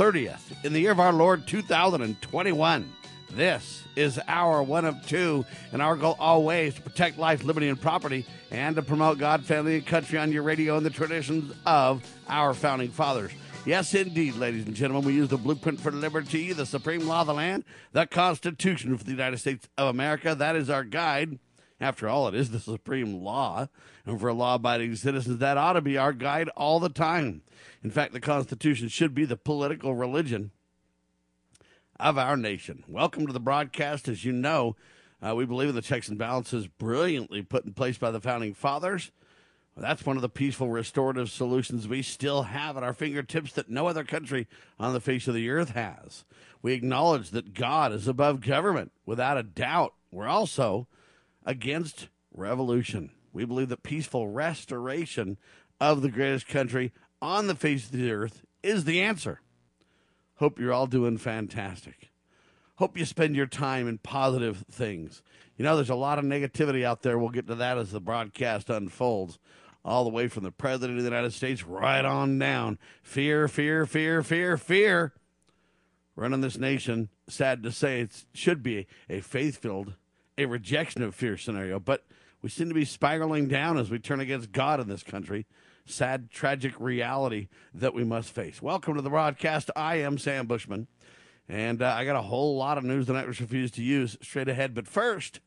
30th in the year of our Lord 2021. This is our one of two, and our goal always to protect life, liberty, and property, and to promote God, family, and country on your radio and the traditions of our founding fathers. Yes, indeed, ladies and gentlemen, we use the blueprint for liberty, the supreme law of the land, the Constitution for the United States of America. That is our guide. After all, it is the supreme law. And for law abiding citizens, that ought to be our guide all the time. In fact, the Constitution should be the political religion of our nation. Welcome to the broadcast. As you know, uh, we believe in the checks and balances brilliantly put in place by the founding fathers. Well, that's one of the peaceful restorative solutions we still have at our fingertips that no other country on the face of the earth has. We acknowledge that God is above government, without a doubt. We're also against revolution. We believe that peaceful restoration of the greatest country on the face of the earth is the answer. Hope you're all doing fantastic. Hope you spend your time in positive things. You know, there's a lot of negativity out there. We'll get to that as the broadcast unfolds, all the way from the President of the United States right on down. Fear, fear, fear, fear, fear. Running this nation, sad to say, it should be a faith filled, a rejection of fear scenario. But we seem to be spiraling down as we turn against God in this country sad, tragic reality that we must face. Welcome to the broadcast. I am Sam Bushman, and uh, I got a whole lot of news that I refuse to use straight ahead. But first,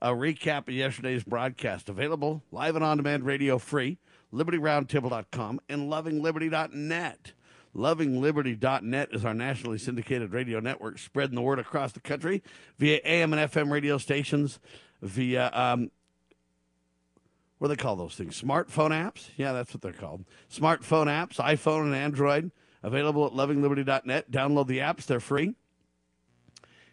a recap of yesterday's broadcast available live and on demand radio free, libertyroundtable.com and lovingliberty.net. LovingLiberty.net is our nationally syndicated radio network, spreading the word across the country via AM and FM radio stations, via um, what do they call those things? Smartphone apps? Yeah, that's what they're called. Smartphone apps, iPhone and Android, available at lovingliberty.net. Download the apps, they're free.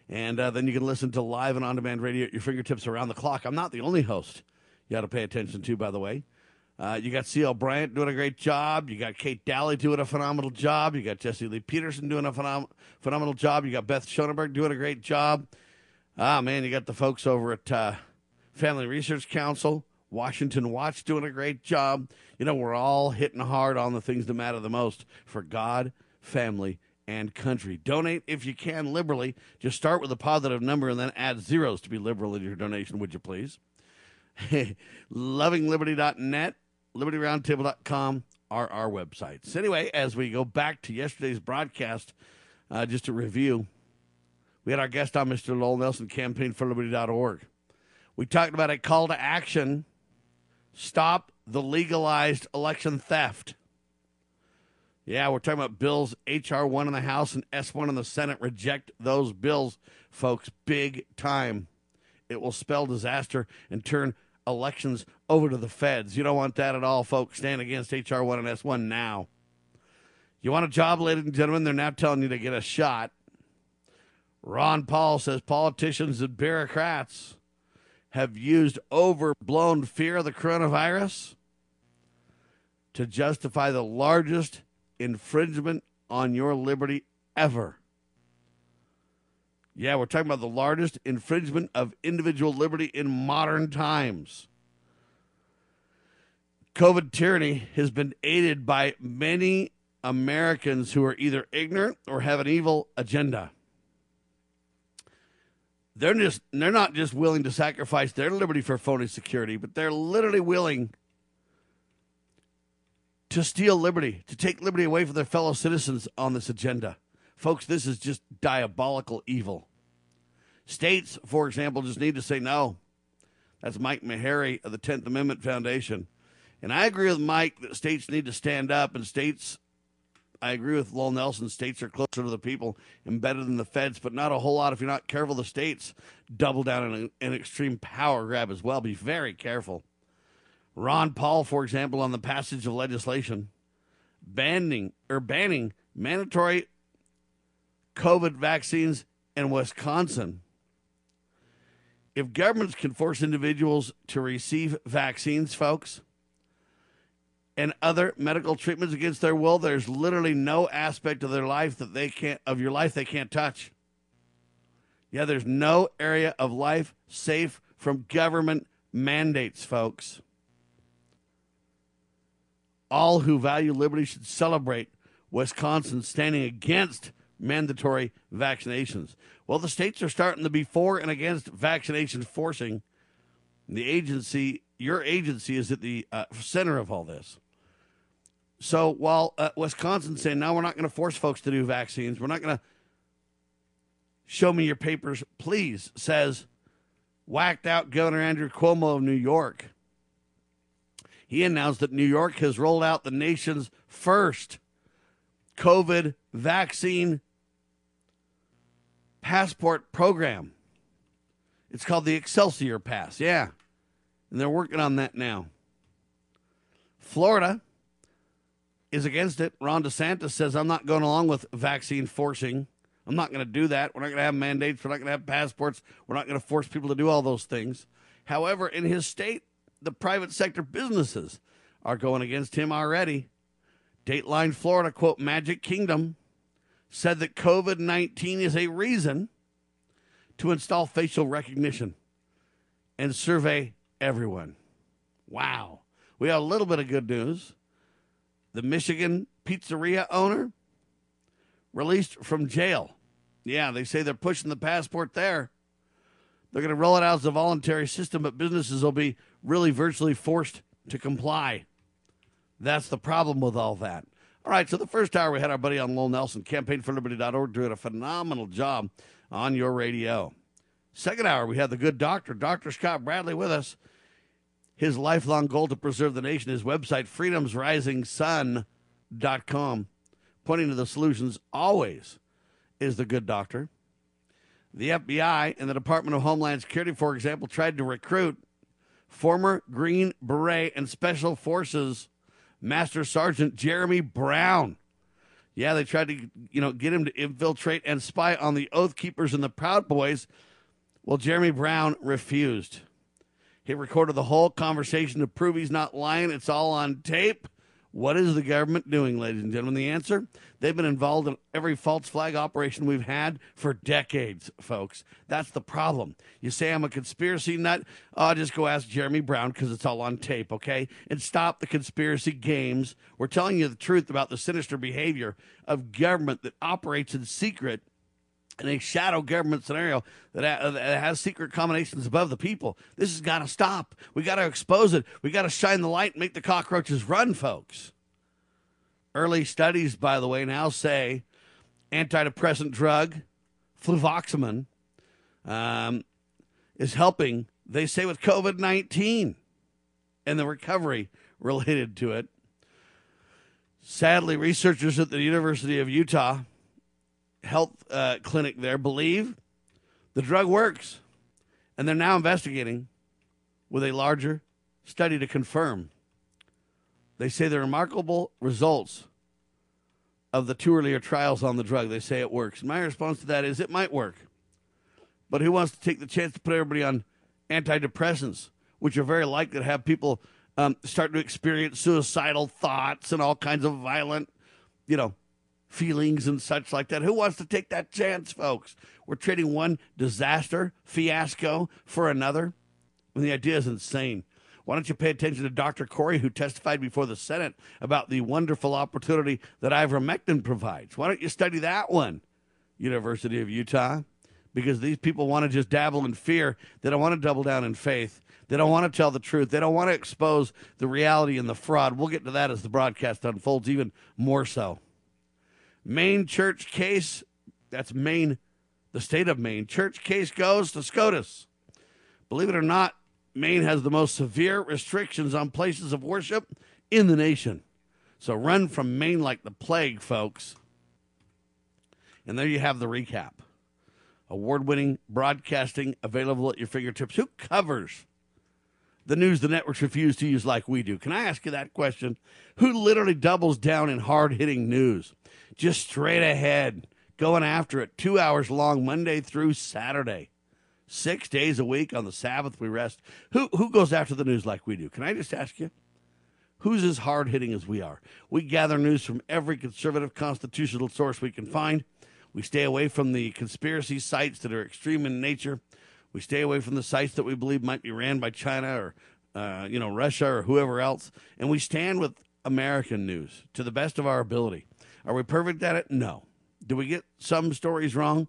And uh, then you can listen to live and on demand radio at your fingertips around the clock. I'm not the only host you got to pay attention to, by the way. Uh, you got C.L. Bryant doing a great job. You got Kate Dalley doing a phenomenal job. You got Jesse Lee Peterson doing a phenom- phenomenal job. You got Beth Schoenberg doing a great job. Ah, man, you got the folks over at uh, Family Research Council. Washington Watch doing a great job. You know, we're all hitting hard on the things that matter the most for God, family, and country. Donate if you can liberally. Just start with a positive number and then add zeros to be liberal in your donation, would you please? LovingLiberty.net, LibertyRoundtable.com are our websites. Anyway, as we go back to yesterday's broadcast, uh, just a review, we had our guest on, Mr. Lowell Nelson, campaignforliberty.org. We talked about a call to action Stop the legalized election theft. Yeah, we're talking about bills HR 1 in the House and S 1 in the Senate. Reject those bills, folks, big time. It will spell disaster and turn elections over to the feds. You don't want that at all, folks. Stand against HR 1 and S 1 now. You want a job, ladies and gentlemen? They're now telling you to get a shot. Ron Paul says politicians and bureaucrats have used overblown fear of the coronavirus to justify the largest infringement on your liberty ever. Yeah, we're talking about the largest infringement of individual liberty in modern times. COVID tyranny has been aided by many Americans who are either ignorant or have an evil agenda they're just they're not just willing to sacrifice their liberty for phony security, but they're literally willing to steal liberty, to take liberty away from their fellow citizens on this agenda. Folks, this is just diabolical evil. States, for example, just need to say no. That's Mike Maharrey of the 10th Amendment Foundation. And I agree with Mike that states need to stand up and states I agree with Lowell Nelson. States are closer to the people, embedded in the feds, but not a whole lot. If you're not careful, the states double down on an extreme power grab as well. Be very careful. Ron Paul, for example, on the passage of legislation banning or banning mandatory COVID vaccines in Wisconsin. If governments can force individuals to receive vaccines, folks, and other medical treatments against their will, there's literally no aspect of their life that they can't of your life they can't touch. Yeah, there's no area of life safe from government mandates, folks. All who value liberty should celebrate Wisconsin standing against mandatory vaccinations. Well, the states are starting to be for and against vaccination forcing. The agency, your agency, is at the uh, center of all this. So while uh, Wisconsin's saying, now we're not going to force folks to do vaccines, we're not going to show me your papers, please, says whacked out Governor Andrew Cuomo of New York. He announced that New York has rolled out the nation's first COVID vaccine passport program. It's called the Excelsior Pass. Yeah. And they're working on that now. Florida is against it. Ron DeSantis says, I'm not going along with vaccine forcing. I'm not going to do that. We're not going to have mandates. We're not going to have passports. We're not going to force people to do all those things. However, in his state, the private sector businesses are going against him already. Dateline Florida, quote, Magic Kingdom said that COVID 19 is a reason to install facial recognition and survey everyone. Wow. We have a little bit of good news. The Michigan pizzeria owner released from jail. Yeah, they say they're pushing the passport there. They're going to roll it out as a voluntary system, but businesses will be really virtually forced to comply. That's the problem with all that. All right, so the first hour we had our buddy on Lowell Nelson, campaignforliberty.org, doing a phenomenal job on your radio. Second hour, we had the good doctor, Dr. Scott Bradley, with us. His lifelong goal to preserve the nation, his website, freedomsrisingsun.com pointing to the solutions always is the good doctor. The FBI and the Department of Homeland Security, for example, tried to recruit former Green Beret and Special Forces Master Sergeant Jeremy Brown. Yeah, they tried to, you know, get him to infiltrate and spy on the Oath Keepers and the Proud Boys. Well, Jeremy Brown refused. He recorded the whole conversation to prove he's not lying. It's all on tape. What is the government doing, ladies and gentlemen? The answer they've been involved in every false flag operation we've had for decades, folks. That's the problem. You say I'm a conspiracy nut? Oh, just go ask Jeremy Brown because it's all on tape, okay? And stop the conspiracy games. We're telling you the truth about the sinister behavior of government that operates in secret in a shadow government scenario that, has secret combinations above the people. This has got to stop. We got to expose it. We got to shine the light and make the cockroaches run, folks. Early studies, by the way, now say antidepressant drug fluvoxamine um, is helping. They say with COVID nineteen and the recovery related to it. Sadly, researchers at the University of Utah health uh, clinic there believe the drug works, and they're now investigating with a larger study to confirm. They say the remarkable results of the two earlier trials on the drug. They say it works. My response to that is it might work, but who wants to take the chance to put everybody on antidepressants, which are very likely to have people um, start to experience suicidal thoughts and all kinds of violent, you know, feelings and such like that. Who wants to take that chance, folks? We're trading one disaster, fiasco for another. And the idea is insane. Why don't you pay attention to Dr. Kory, who testified before the Senate about the wonderful opportunity that ivermectin provides? Why don't you study that one, University of Utah? Because these people want to just dabble in fear. They don't want to double down in faith. They don't want to tell the truth. They don't want to expose the reality and the fraud. We'll get to that as the broadcast unfolds, even more so. Maine church case, that's Maine, the state of Maine. Church case goes to SCOTUS. Believe it or not, Maine has the most severe restrictions on places of worship in the nation. So run from Maine like the plague, folks. And there you have the recap. Award winning broadcasting available at your fingertips. Who covers the news the networks refuse to use like we do? Can I ask you that question? Who literally doubles down in hard hitting news? Just straight ahead, going after it two hours long, Monday through Saturday. Six days a week on the Sabbath we rest. Who who goes after the news like we do? Can I just ask you? Who's as hard hitting as we are? We gather news from every conservative constitutional source we can find. We stay away from the conspiracy sites that are extreme in nature. We stay away from the sites that we believe might be ran by China or, uh, you know, Russia or whoever else. And we stand with American news to the best of our ability. Are we perfect at it? No. Do we get some stories wrong?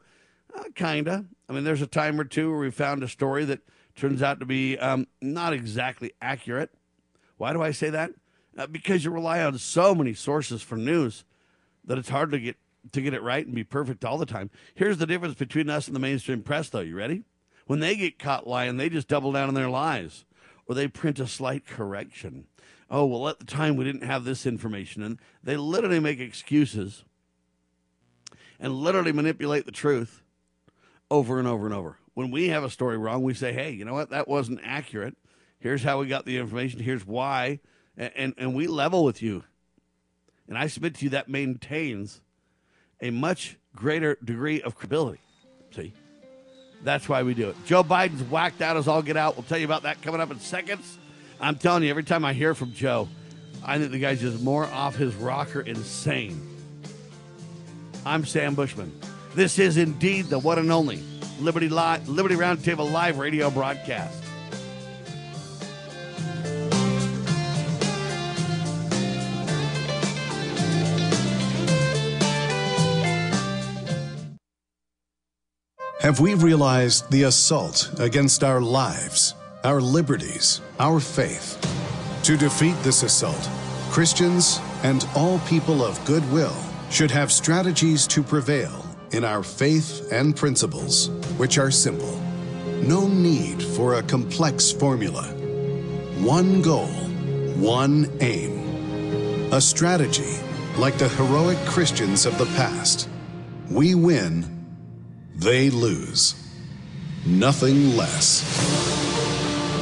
Uh, kinda. I mean, there's a time or two where we found a story that turns out to be um, not exactly accurate. Why do I say that? Uh, because you rely on so many sources for news that it's hard to get to get it right and be perfect all the time. Here's the difference between us and the mainstream press, though. You ready? When they get caught lying, they just double down on their lies, or they print a slight correction. Oh well, at the time we didn't have this information, and they literally make excuses and literally manipulate the truth over and over and over. When we have a story wrong, we say, "Hey, you know what? That wasn't accurate. Here's how we got the information. Here's why." and, and, and we level with you. And I submit to you that maintains a much greater degree of credibility. See? That's why we do it. Joe Biden's whacked out as all get out. We'll tell you about that coming up in seconds. I'm telling you, every time I hear from Joe, I think the guy's just more off his rocker insane. I'm Sam Bushman. This is indeed the one and only Liberty, Li- Liberty Roundtable Live radio broadcast. Have we realized the assault against our lives, our liberties, our faith? To defeat this assault, Christians and all people of goodwill should have strategies to prevail in our faith and principles, which are simple. No need for a complex formula. One goal, one aim. A strategy like the heroic Christians of the past. We win they lose. Nothing less.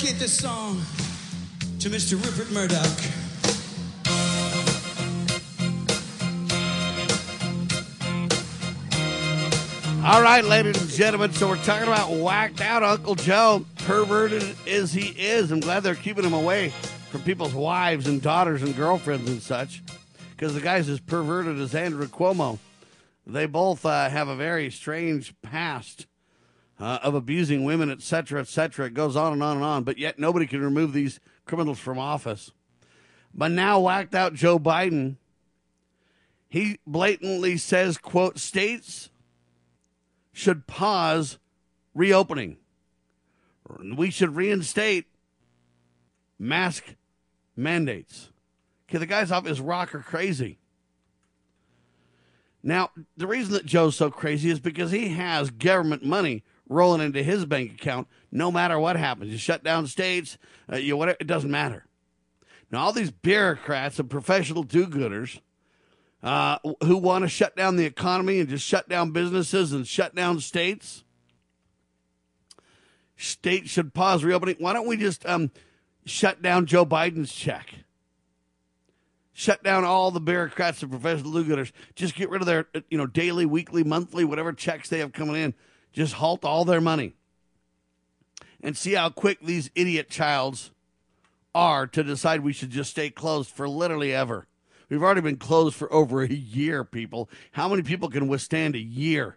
dedicate this song to Mr. Rupert Murdoch. All right, ladies and gentlemen, so we're talking about whacked out Uncle Joe, perverted as he is. I'm glad they're keeping him away from people's wives and daughters and girlfriends and such, because the guy's as perverted as Andrew Cuomo. They both uh, have a very strange past uh, of abusing women, etc., etc. It goes on and on and on, but yet nobody can remove these criminals from office. But now, whacked out Joe Biden, he blatantly says, "quote States should pause reopening. We should reinstate mask mandates." Okay, the guy's off his rocker crazy. Now, the reason that Joe's so crazy is because he has government money rolling into his bank account no matter what happens. You shut down states, uh, you whatever, it doesn't matter. Now, all these bureaucrats and professional do gooders uh, who want to shut down the economy and just shut down businesses and shut down states, states should pause reopening. Why don't we just um, shut down Joe Biden's check? Shut down all the bureaucrats and professional do-gooders. Just get rid of their, you know, daily, weekly, monthly, whatever checks they have coming in. Just halt all their money, and see how quick these idiot childs are to decide we should just stay closed for literally ever. We've already been closed for over a year, people. How many people can withstand a year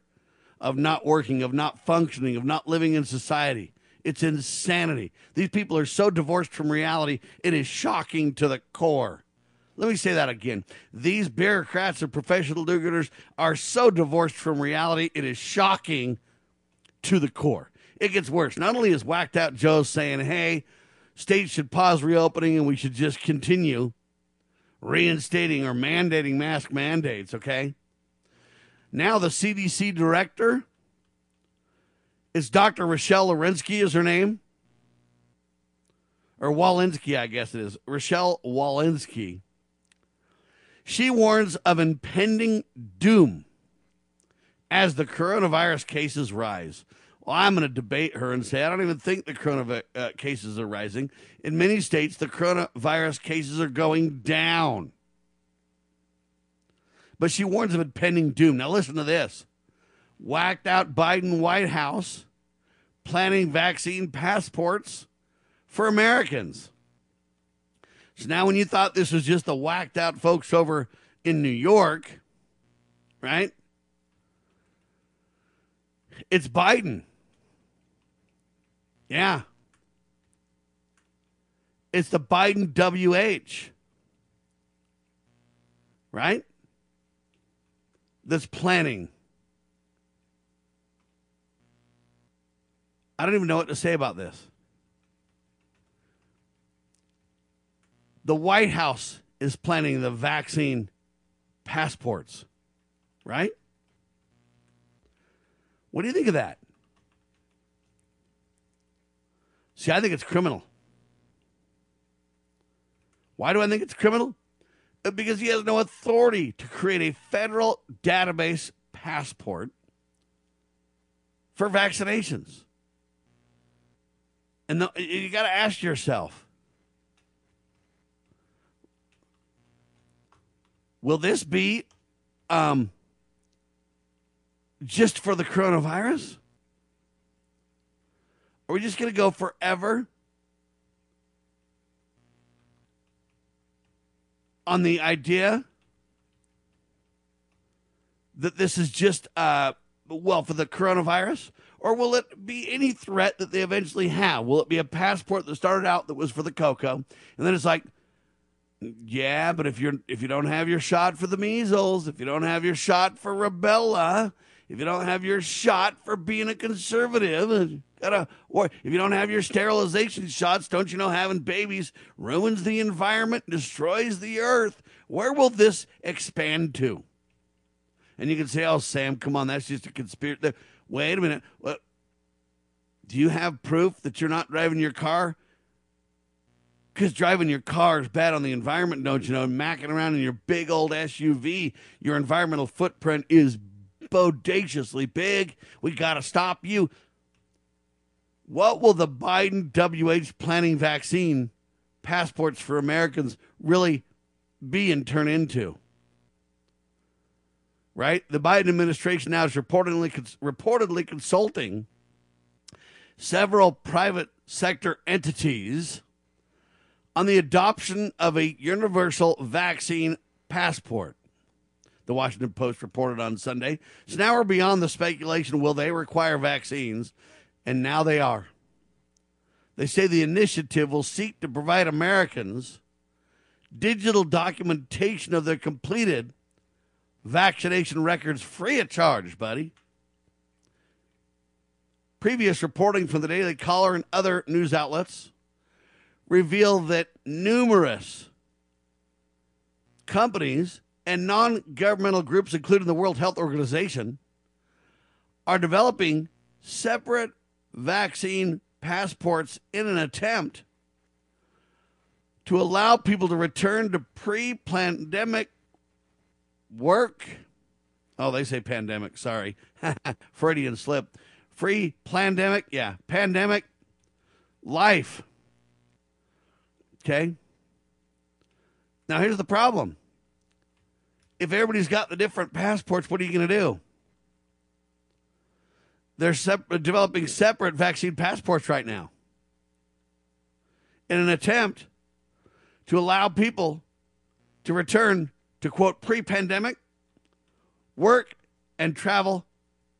of not working, of not functioning, of not living in society? It's insanity. These people are so divorced from reality, it is shocking to the core. Let me say that again. These bureaucrats and professional do gooders are so divorced from reality, it is shocking to the core. It gets worse. Not only is whacked out Joe saying, hey, states should pause reopening and we should just continue reinstating or mandating mask mandates, okay? Now the CDC director is Dr. Rochelle Walensky is her name. Or Walensky, I guess it is. Rochelle Walensky. She warns of impending doom as the coronavirus cases rise. Well, I'm going to debate her and say I don't even think the coronavirus uh, cases are rising. In many states, the coronavirus cases are going down. But she warns of impending doom. Now, listen to this whacked out Biden White House planning vaccine passports for Americans. So now, when you thought this was just the whacked out folks over in New York, right? It's Biden. Yeah. It's the Biden WH. Right? That's planning. I don't even know what to say about this. The White House is planning the vaccine passports, right? What do you think of that? See, I think it's criminal. Why do I think it's criminal? Because he has no authority to create a federal database passport for vaccinations. And the, you got to ask yourself will this be um, just for the coronavirus? Are we just going to go forever on the idea that this is just, uh, well, for the coronavirus? Or will it be any threat that they eventually have? Will it be a passport that started out that was for the cocoa, and then it's like, yeah, but if you're if you don't have your shot for the measles, if you don't have your shot for rubella, if you don't have your shot for being a conservative, uh, gotta or if you don't have your sterilization shots, don't you know having babies ruins the environment, destroys the earth? Where will this expand to? And you can say, "Oh, Sam, come on, that's just a conspiracy." Wait a minute. What? Do you have proof that you're not driving your car? Because driving your car is bad on the environment, don't you know? Macking around in your big old SUV, your environmental footprint is bodaciously big. We got to stop you. What will the Biden WH planning vaccine passports for Americans really be and turn into? Right? The Biden administration now is reportedly reportedly consulting several private sector entities on the adoption of a universal vaccine passport the Washington Post reported on Sunday. So now we're beyond the speculation will they require vaccines? And now they are. They say the initiative will seek to provide Americans digital documentation of their completed vaccination records free of charge, buddy. Previous reporting from the Daily Caller and other news outlets reveal that numerous companies and non governmental groups, including the World Health Organization, are developing separate vaccine passports in an attempt to allow people to return to pre pandemic work. Oh, they say pandemic. Sorry. Freudian slip. Free pandemic. Yeah. Pandemic life. Okay? Now, here's the problem if everybody's got the different passports, what are you going to do? They're developing separate vaccine passports right now in an attempt to allow people to return to quote pre pandemic work and travel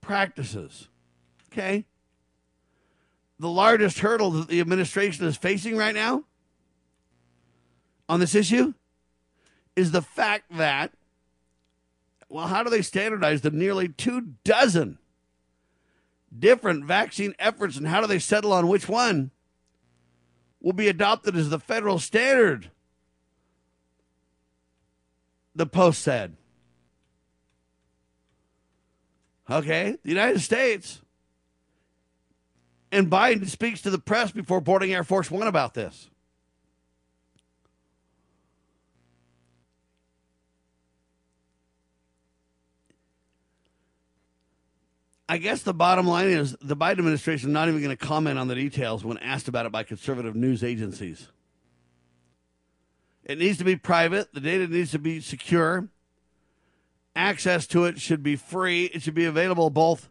practices. Okay? The largest hurdle that the administration is facing right now on this issue is the fact that, well, how do they standardize the nearly two dozen different vaccine efforts and how do they settle on which one will be adopted as the federal standard? The Post said. Okay, the United States. And Biden speaks to the press before boarding Air Force One about this. I guess the bottom line is the Biden administration is not even going to comment on the details when asked about it by conservative news agencies. It needs to be private, the data needs to be secure. Access to it should be free. It should be available both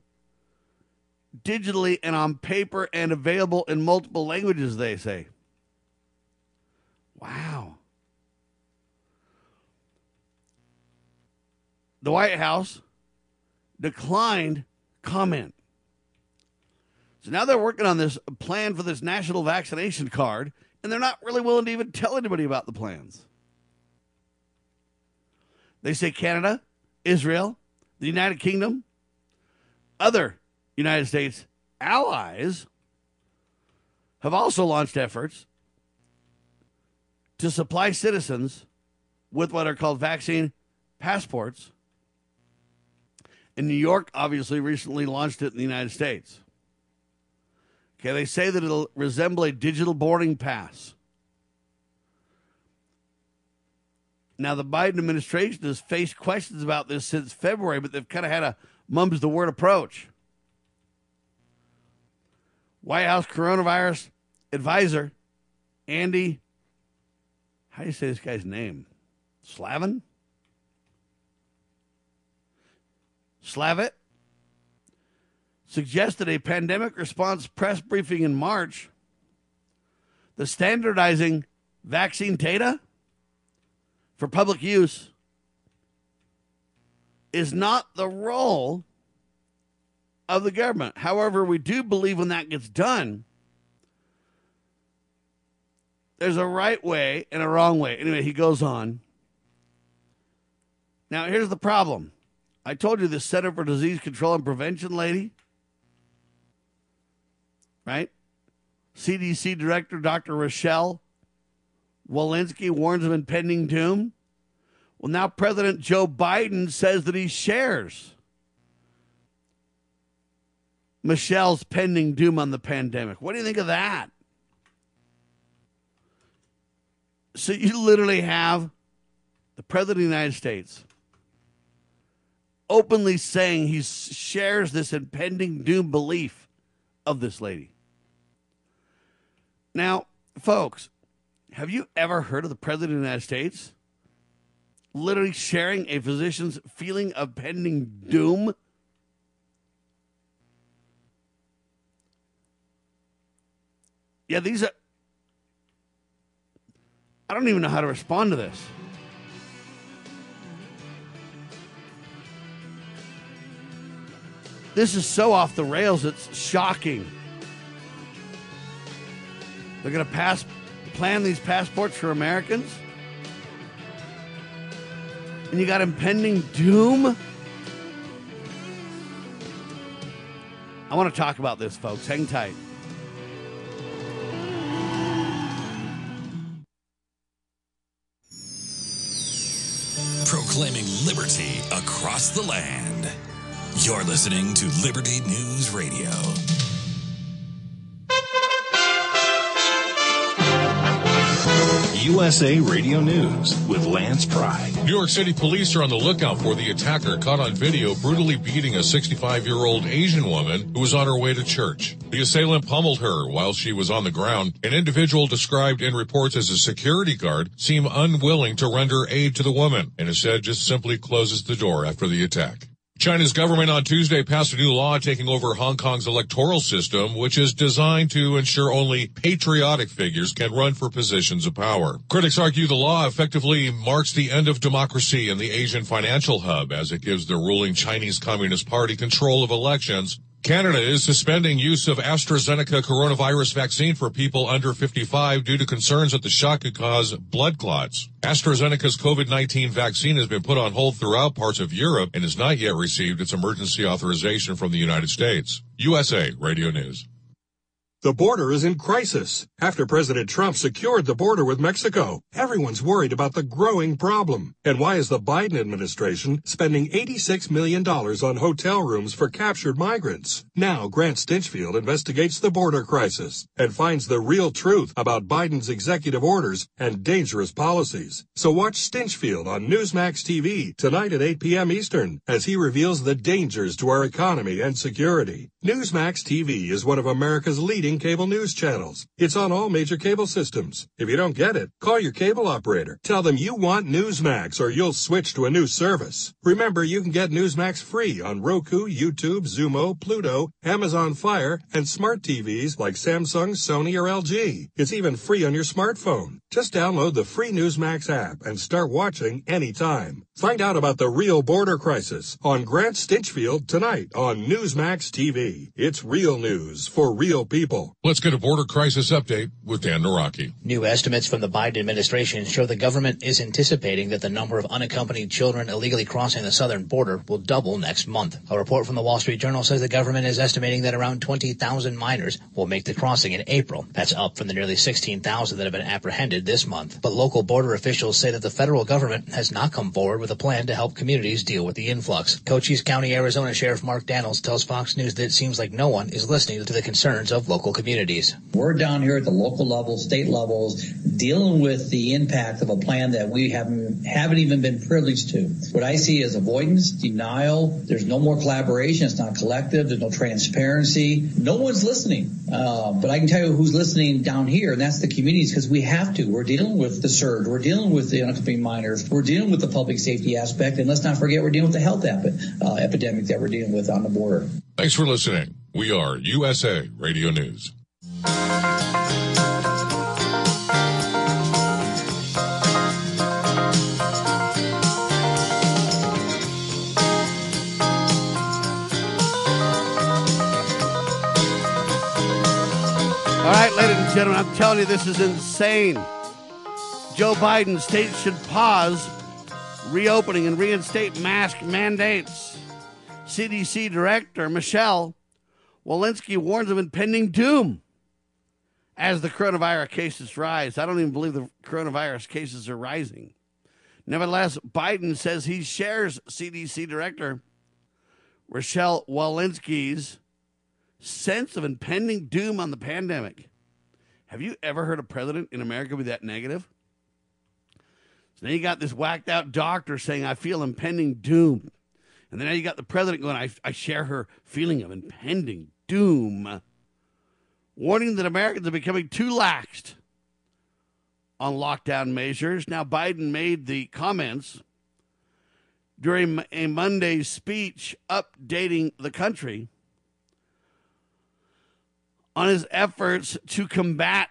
digitally and on paper and available in multiple languages, they say. Wow. The White House declined comment. So now they're working on this plan for this national vaccination card, and they're not really willing to even tell anybody about the plans. They say Canada, Israel, the United Kingdom, other United States allies have also launched efforts to supply citizens with what are called vaccine passports and New York obviously recently launched it in the United States. Okay, they say that it'll resemble a digital boarding pass. Now, the Biden administration has faced questions about this since February, but they've kind of had a mum's the word approach. White House coronavirus advisor Andy, how do you say this guy's name? Slavin? Slavitt suggested a pandemic response press briefing in March. The standardizing vaccine data for public use is not the role of the government. However, we do believe when that gets done, there's a right way and a wrong way. Anyway, he goes on. Now, here's the problem I told you the Center for Disease Control and Prevention lady, right? CDC Director Dr. Rochelle Walensky warns of impending doom. Well, now President Joe Biden says that he shares Michelle's pending doom on the pandemic. What do you think of that? So you literally have the President of the United States openly saying he shares this impending doom belief of this lady. Now, folks, have you ever heard of the President of the United States literally sharing a physician's feeling of pending doom? Yeah, these are. I don't even know how to respond to this. This is so off the rails, it's shocking. They're going to pass plan these passports for Americans? And you got impending doom? I want to talk about this, folks. Hang tight. Proclaiming liberty across the land. You're listening to Liberty News Radio. USA Radio News with Lance Pride. New York City police are on the lookout for the attacker caught on video brutally beating a 65 year old Asian woman who was on her way to church. The assailant pummeled her while she was on the ground. An individual described in reports as a security guard seemed unwilling to render aid to the woman and instead just simply closes the door after the attack. China's government on Tuesday passed a new law taking over Hong Kong's electoral system, which is designed to ensure only patriotic figures can run for positions of power. Critics argue the law effectively marks the end of democracy in the Asian financial hub as it gives the ruling Chinese Communist Party control of elections Canada is suspending use of AstraZeneca coronavirus vaccine for people under 55 due to concerns that the shot could cause blood clots. AstraZeneca's COVID-19 vaccine has been put on hold throughout parts of Europe and has not yet received its emergency authorization from the United States. USA Radio News. The border is in crisis. After President Trump secured the border with Mexico, everyone's worried about the growing problem. And why is the Biden administration spending $86 million on hotel rooms for captured migrants? Now Grant Stinchfield investigates the border crisis and finds the real truth about Biden's executive orders and dangerous policies. So watch Stinchfield on Newsmax TV tonight at 8 p.m. Eastern as he reveals the dangers to our economy and security. Newsmax TV is one of America's leading cable news channels. It's on all major cable systems. If you don't get it, call your cable operator. Tell them you want Newsmax or you'll switch to a new service. Remember, you can get Newsmax free on Roku, YouTube, Xumo, Pluto, Amazon Fire, and smart TVs like Samsung, Sony, or LG. It's even free on your smartphone. Just download the free Newsmax app and start watching anytime. Find out about the real border crisis on Grant Stinchfield tonight on Newsmax TV. It's real news for real people. Let's get a border crisis update with Dan Naraki. New estimates from the Biden administration show the government is anticipating that the number of unaccompanied children illegally crossing the southern border will double next month. A report from the Wall Street Journal says the government is estimating that around 20,000 minors will make the crossing in April. That's up from the nearly 16,000 that have been apprehended this month. But local border officials say that the federal government has not come forward with a plan to help communities deal with the influx. Cochise County, Arizona Sheriff Mark Daniels tells Fox News that it seems like no one is listening to the concerns of local communities. We're down here at the local level, state levels, dealing with the impact of a plan that we haven't haven't even been privileged to. What I see is avoidance, denial. There's no more collaboration. It's not collective. There's no transparency. No one's listening. Uh, but I can tell you who's listening down here, and that's the communities because we have to. We're dealing with the surge. We're dealing with the unaccompanied minors. We're dealing with the public safety aspect, and let's not forget we're dealing with the health uh, epidemic that we're dealing with on the border. Thanks for listening. We are USA Radio News. All right, ladies and gentlemen, I'm telling you, this is insane. Joe Biden states should pause reopening and reinstate mask mandates. CDC Director Michelle Walensky warns of impending doom as the coronavirus cases rise. I don't even believe the coronavirus cases are rising. Nevertheless, Biden says he shares CDC Director Rochelle Walensky's sense of impending doom on the pandemic. Have you ever heard a president in America be that negative? So then you got this whacked out doctor saying, I feel impending doom. And then now you got the president going, I, I share her feeling of impending doom, warning that Americans are becoming too laxed on lockdown measures. Now, Biden made the comments during a Monday speech updating the country on his efforts to combat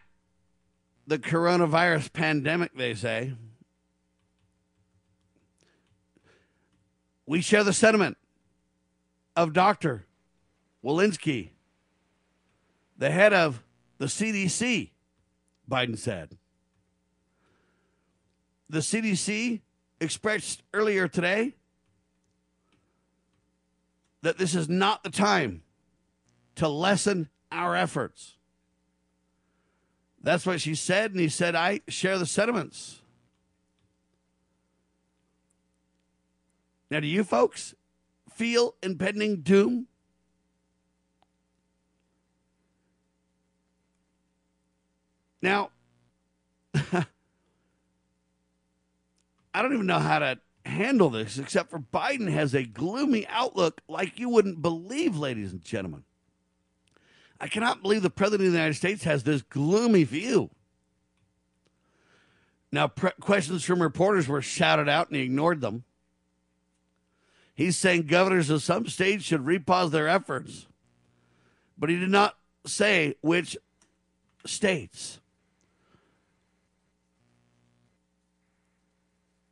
the coronavirus pandemic, they say. We share the sentiment of Dr. Walensky, the head of the CDC, Biden said. The CDC expressed earlier today that this is not the time to lessen our efforts. That's what she said, and he said, I share the sentiments. Now, do you folks feel impending doom? Now, I don't even know how to handle this except for Biden has a gloomy outlook like you wouldn't believe, ladies and gentlemen. I cannot believe the President of the United States has this gloomy view. Now, pre- questions from reporters were shouted out and he ignored them. He's saying governors of some states should repause their efforts, but he did not say which states.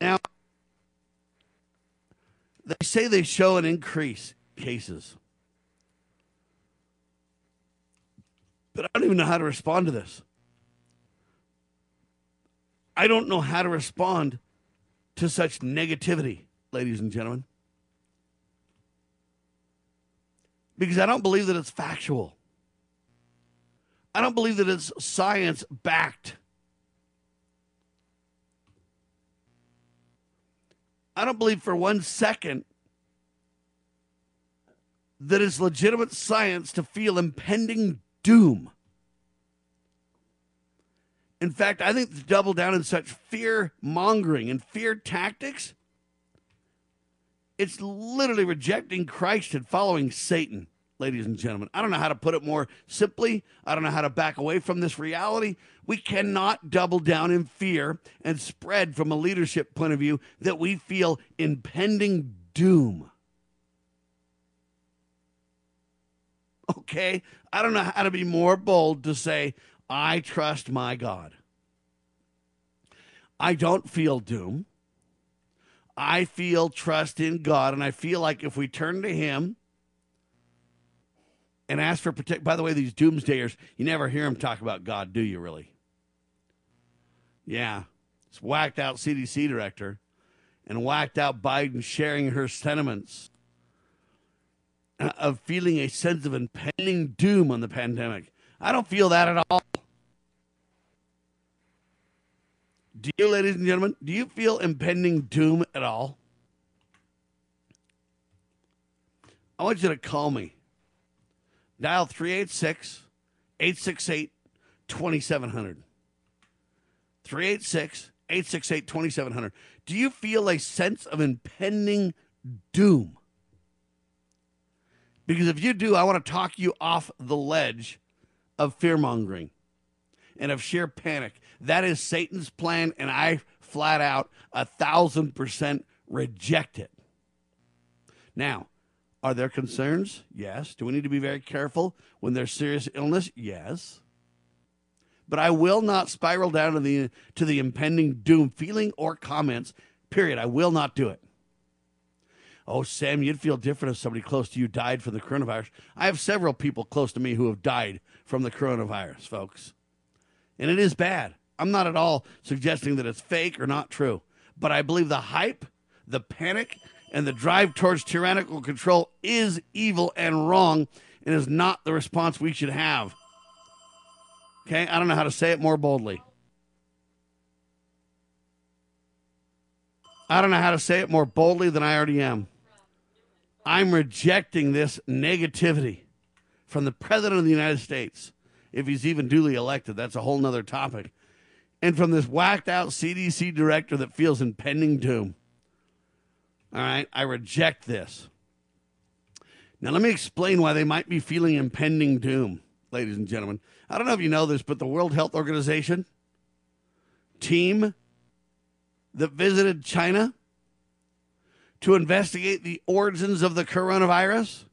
Now, they say they show an increase cases. But I don't even know how to respond to this. I don't know how to respond to such negativity, ladies and gentlemen. Because I don't believe that it's factual. I don't believe that it's science backed. I don't believe for one second that it's legitimate science to feel impending doom. In fact, I think to double down in such fear mongering and fear tactics, it's literally rejecting Christ and following Satan, ladies and gentlemen. I don't know how to put it more simply. I don't know how to back away from this reality. We cannot double down in fear and spread from a leadership point of view that we feel impending doom. Okay? I don't know how to be more bold to say, I trust my God. I don't feel doom. I feel trust in God, and I feel like if we turn to Him and ask for protection, by the way, these doomsdayers, you never hear them talk about God, do you really? Yeah, it's whacked out CDC director and whacked out Biden sharing her sentiments of feeling a sense of impending doom on the pandemic. I don't feel that at all. Do you, ladies and gentlemen, do you feel impending doom at all? I want you to call me. Dial 386 868 2700. 386 868 2700. Do you feel a sense of impending doom? Because if you do, I want to talk you off the ledge of fear mongering and of sheer panic. That is Satan's plan, and I flat out a thousand percent reject it. Now, are there concerns? Yes. Do we need to be very careful when there's serious illness? Yes. But I will not spiral down to the to the impending doom feeling or comments. Period. I will not do it. Oh, Sam, you'd feel different if somebody close to you died from the coronavirus. I have several people close to me who have died from the coronavirus, folks. And it is bad. I'm not at all suggesting that it's fake or not true, but I believe the hype, the panic, and the drive towards tyrannical control is evil and wrong and is not the response we should have. Okay, I don't know how to say it more boldly. I don't know how to say it more boldly than I already am. I'm rejecting this negativity from the President of the United States, if he's even duly elected. That's a whole nother topic. And from this whacked out CDC director that feels impending doom. All right, I reject this. Now, let me explain why they might be feeling impending doom, ladies and gentlemen. I don't know if you know this, but the World Health Organization team that visited China to investigate the origins of the coronavirus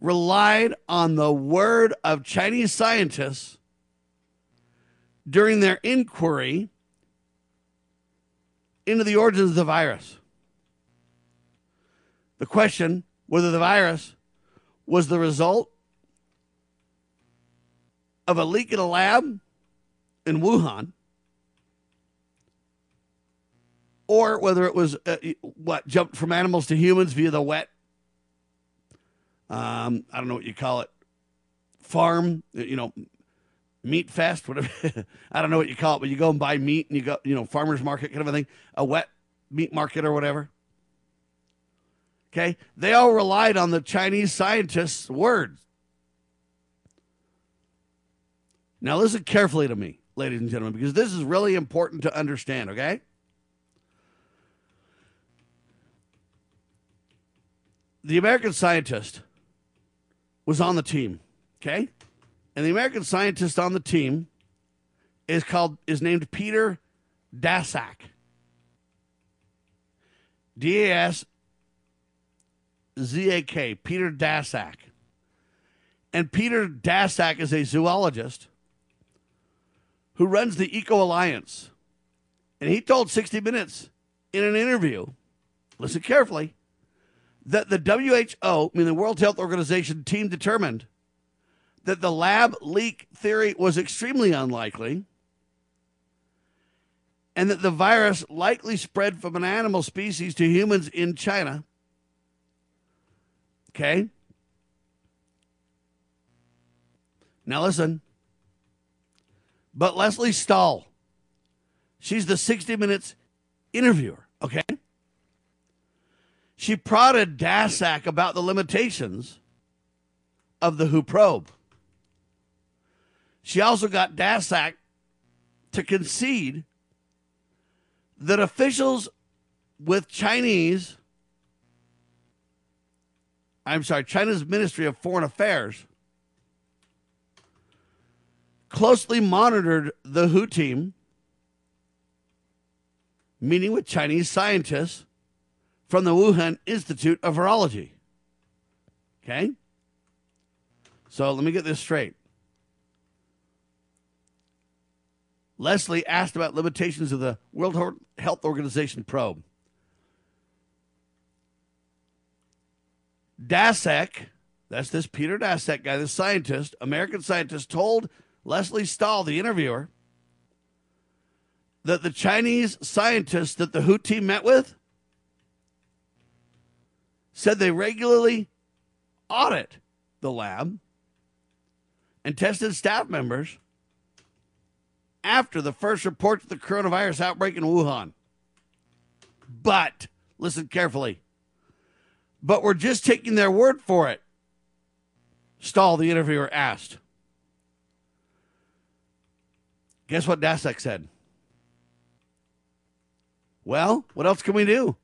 relied on the word of Chinese scientists during their inquiry into the origins of the virus. The question whether the virus was the result of a leak in a lab in Wuhan or whether it was uh, what jumped from animals to humans via the wet um, I don't know what you call it farm you know meat fest, whatever. I don't know what you call it, but you go and buy meat and you go, you know, farmers market kind of a thing, a wet meat market or whatever. Okay. They all relied on the Chinese scientists' words. Now, listen carefully to me, ladies and gentlemen, because this is really important to understand, okay? The American scientist was on the team, okay? And the American scientist on the team is called is named Peter Daszak. D A S Z A K, Peter Daszak. And Peter Daszak is a zoologist who runs the Eco Alliance. And he told 60 Minutes in an interview, listen carefully, that the WHO, I mean the World Health Organization team determined that the lab leak theory was extremely unlikely and that the virus likely spread from an animal species to humans in China. Okay? Now listen. But Lesley Stahl, she's the 60 Minutes interviewer, okay? She prodded Daszak about the limitations of the WHO probe. She also got Daszak to concede that officials with Chinese, I'm sorry, China's Ministry of Foreign Affairs closely monitored the WHO team, meeting with Chinese scientists from the Wuhan Institute of Virology. Okay? So let me get this straight. Lesley asked about limitations of the World Health Organization probe. Daszak, that's this Peter Daszak guy, the scientist, American scientist, told Lesley Stahl, the interviewer, that the Chinese scientists that the team met with said they regularly audit the lab and tested staff members after the first report of the coronavirus outbreak in Wuhan. But, listen carefully, but we're just taking their word for it, Stahl, the interviewer, asked. Guess what Daszak said? Well, what else can we do?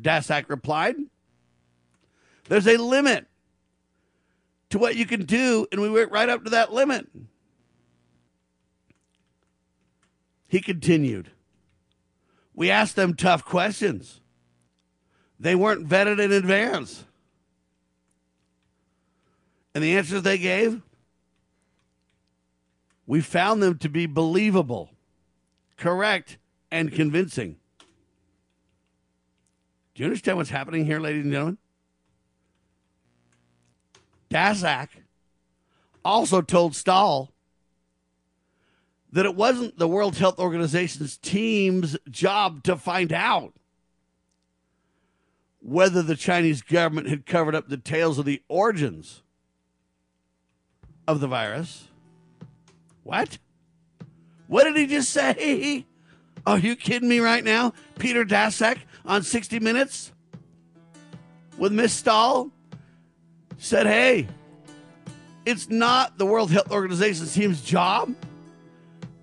Daszak replied, There's a limit to what you can do, and we went right up to that limit. He continued, We asked them tough questions. They weren't vetted in advance. And the answers they gave, we found them to be believable, correct, and convincing. Do you understand what's happening here, ladies and gentlemen? Daszak also told Stahl that it wasn't the World Health Organization's team's job to find out whether the Chinese government had covered up the tales of the origins of the virus. What? What did he just say? Are you kidding me right now? Peter Daszak on 60 Minutes with Miss Stahl said, hey, it's not the World Health Organization's team's job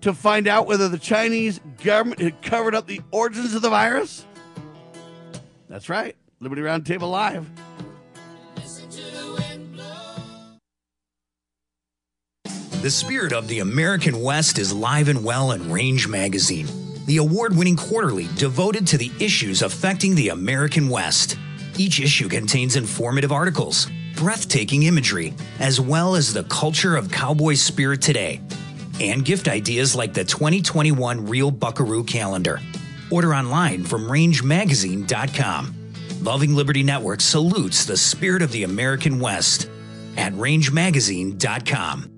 to find out whether the Chinese government had covered up the origins of the virus? That's right. Liberty Roundtable Live. The spirit of the American West is live and well in Range Magazine, the award winning quarterly devoted to the issues affecting the American West. Each issue contains informative articles, breathtaking imagery, as well as the culture of cowboy spirit today, and gift ideas like the 2021 Real Buckaroo calendar. Order online from rangemagazine.com. Loving Liberty Network salutes the spirit of the American West at rangemagazine.com.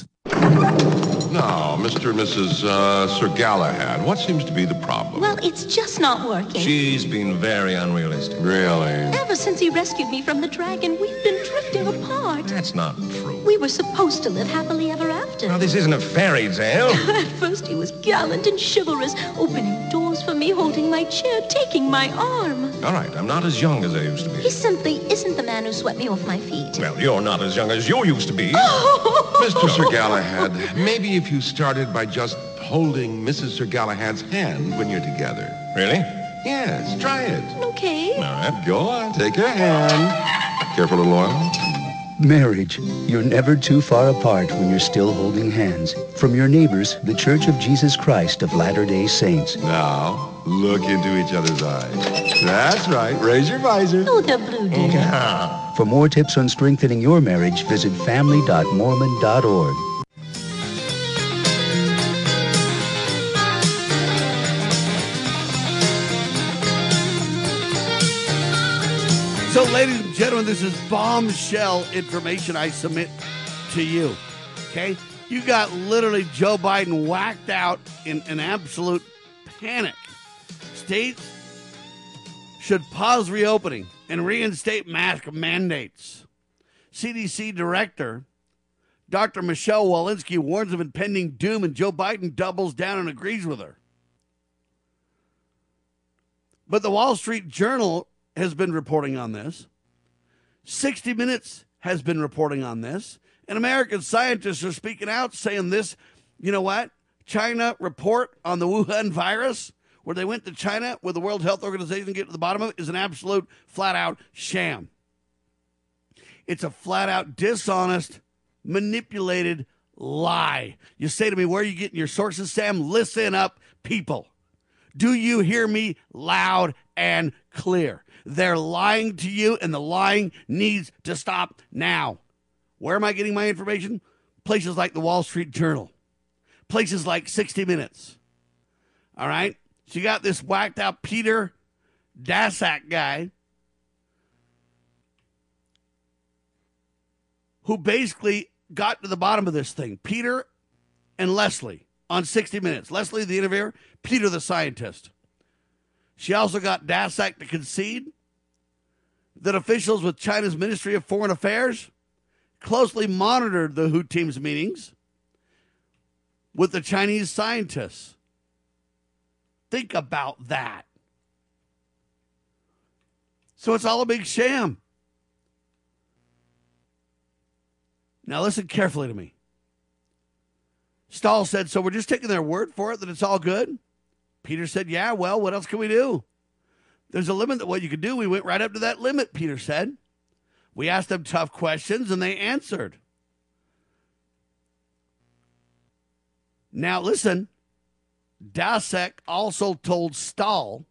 Thank you. Now, Mr. and Mrs. Uh, Sir Galahad, what seems to be the problem? Well, it's just not working. She's been very unrealistic. Really? Ever since he rescued me from the dragon, we've been drifting apart. That's not true. We were supposed to live happily ever after. Now, this isn't a fairy tale. At first, he was gallant and chivalrous, opening doors for me, holding my chair, taking my arm. All right, I'm not as young as I used to be. He simply isn't the man who swept me off my feet. Well, you're not as young as you used to be. Mr. Sir Galahad, maybe if you started by just holding Mrs. Sir Galahad's hand when you're together. Really? Yes, try it. Okay. All right, go on. Take her hand. Careful, little oil. Marriage. You're never too far apart when you're still holding hands. From your neighbors, the Church of Jesus Christ of Latter-day Saints. Now, look into each other's eyes. That's right. Raise your visor. Oh, the blue deer. For more tips on strengthening your marriage, visit family.mormon.org. So, ladies and gentlemen, this is bombshell information I submit to you. Okay? You got literally Joe Biden whacked out in an absolute panic. States should pause reopening and reinstate mask mandates. CDC Director Dr. Michelle Walensky warns of impending doom, and Joe Biden doubles down and agrees with her. But the Wall Street Journal has been reporting on this. 60 Minutes has been reporting on this. And American scientists are speaking out saying this, you know what? China report on the Wuhan virus, where they went to China with the World Health Organization to get to the bottom of it, is an absolute flat out sham. It's a flat out dishonest, manipulated lie. You say to me, Where are you getting your sources, Sam? Listen up, people. Do you hear me loud and clear? They're lying to you, and the lying needs to stop now. Where am I getting my information? Places like the Wall Street Journal, places like 60 Minutes. All right? So you got this whacked out Peter Daszak guy who basically got to the bottom of this thing. Peter and Lesley on 60 Minutes. Lesley, the interviewer, Peter, the scientist. She also got Daszak to concede that officials with China's Ministry of Foreign Affairs closely monitored the WHO team's meetings with the Chinese scientists. Think about that. So it's all a big sham. Now, listen carefully to me. Stahl said, So we're just taking their word for it that it's all good? Peter said, Yeah, well, what else can we do? There's a limit to what you can do. We went right up to that limit, Peter said. We asked them tough questions and they answered. Now, listen, Daszak also told Stahl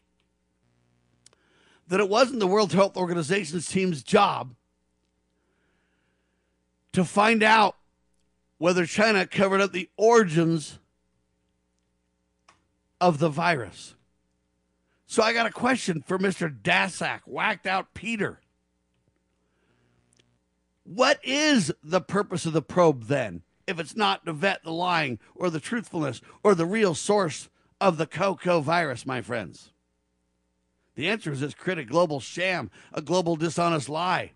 that it wasn't the World Health Organization's team's job to find out whether China covered up the origins of the virus. So I got a question for Mr. Daszak, whacked out Peter. What is the purpose of the probe then, if it's not to vet the lying or the truthfulness or the real source of the cocoa virus, my friends? The answer is this a global sham, a global dishonest lie.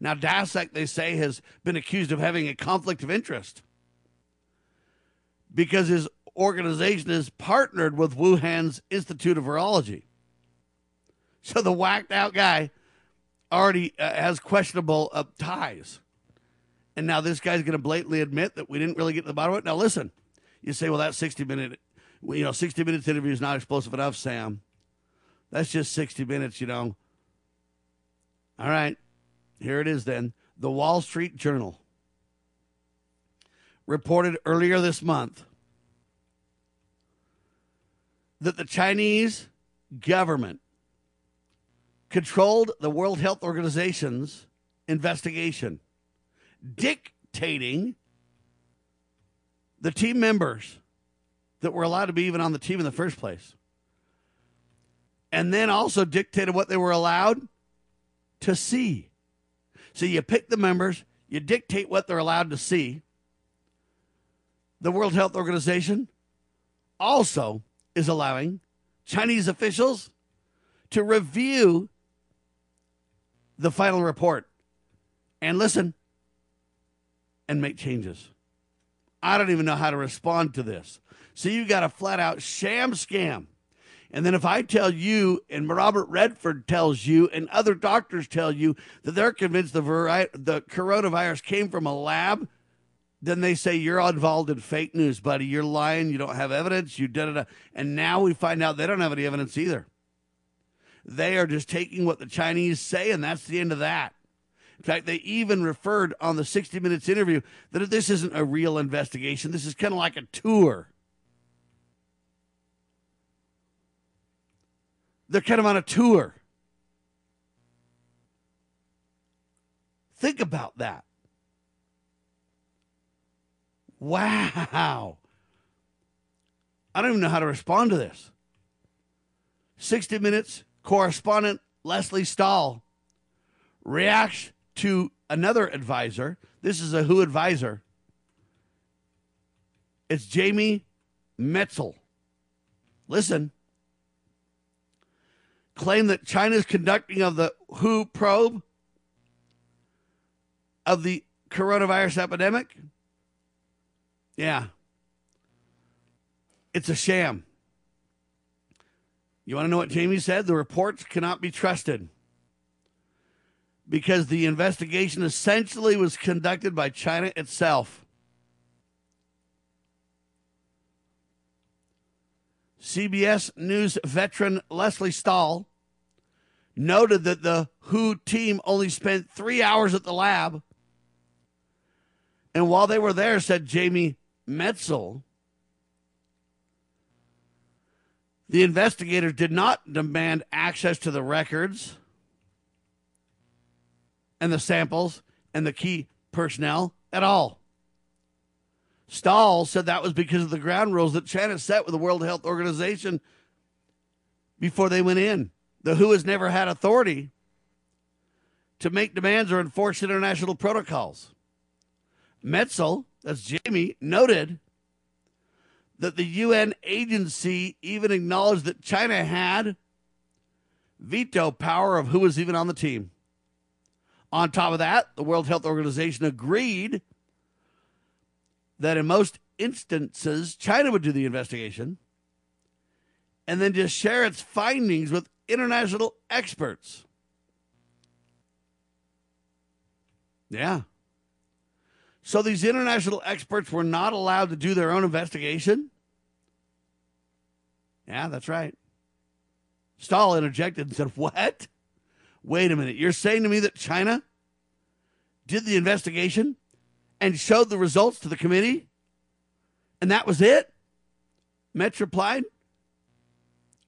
Now, Daszak, they say, has been accused of having a conflict of interest because his organization is partnered with Wuhan's Institute of Virology. So the whacked out guy already uh, has questionable uh, ties. And now this guy's going to blatantly admit that we didn't really get to the bottom of it. Now, listen, you say, well, that 60 minute, you know, 60 minutes interview is not explosive enough, Sam. That's just 60 minutes, you know. All right. Here it is then. The Wall Street Journal reported earlier this month that the Chinese government controlled the World Health Organization's investigation, dictating the team members that were allowed to be even on the team in the first place. And then also dictated what they were allowed to see. So you pick the members, you dictate what they're allowed to see. the World Health Organization also is allowing Chinese officials to review the final report and listen and make changes. I don't even know how to respond to this. So you got a flat out sham scam. And then if I tell you, and Robert Redfield tells you, and other doctors tell you that they're convinced the, vari- the coronavirus came from a lab, then they say you're involved in fake news, buddy. You're lying. You don't have evidence. You did it. And now we find out they don't have any evidence either. They are just taking what the Chinese say, and that's the end of that. In fact, they even referred on the 60 Minutes interview that this isn't a real investigation. This is kind of like a tour. They're kind of on a tour. Think about that. Wow. I don't even know how to respond to this. 60 Minutes correspondent Lesley Stahl reacts to another advisor. This is a WHO advisor. It's Jamie Metzel. Listen. Claim that China's conducting of the WHO probe of the coronavirus epidemic. Yeah. It's a sham. You want to know what Jamie said? The reports cannot be trusted because the investigation essentially was conducted by China itself. CBS News veteran Lesley Stahl noted that the WHO team only spent three hours at the lab. And while they were there, said Jamie Metzel, the investigators did not demand access to the records and the samples and the key personnel at all. Stahl said that was because of the ground rules that China set with the World Health Organization before they went in. The WHO has never had authority to make demands or enforce international protocols. Metzel, that's Jamie, noted that the UN agency even acknowledged that China had veto power of who was even on the team. On top of that, the World Health Organization agreed that in most instances, China would do the investigation and then just share its findings with international experts. Yeah. So these international experts were not allowed to do their own investigation? Yeah, that's right. Stahl interjected and said, What? Wait a minute. You're saying to me that China did the investigation and showed the results to the committee? And that was it? Metz replied,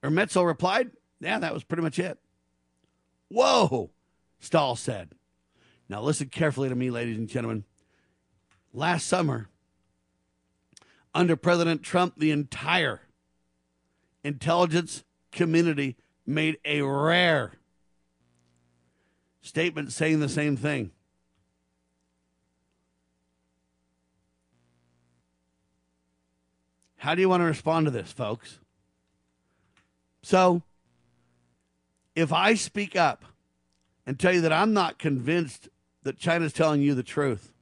or Metzel replied, Yeah, that was pretty much it. Whoa, Stahl said. Now listen carefully to me, ladies and gentlemen. Last summer, under President Trump, the entire intelligence community made a rare statement saying the same thing. How do you want to respond to this, folks? So, if I speak up and tell you that I'm not convinced that China's telling you the truth,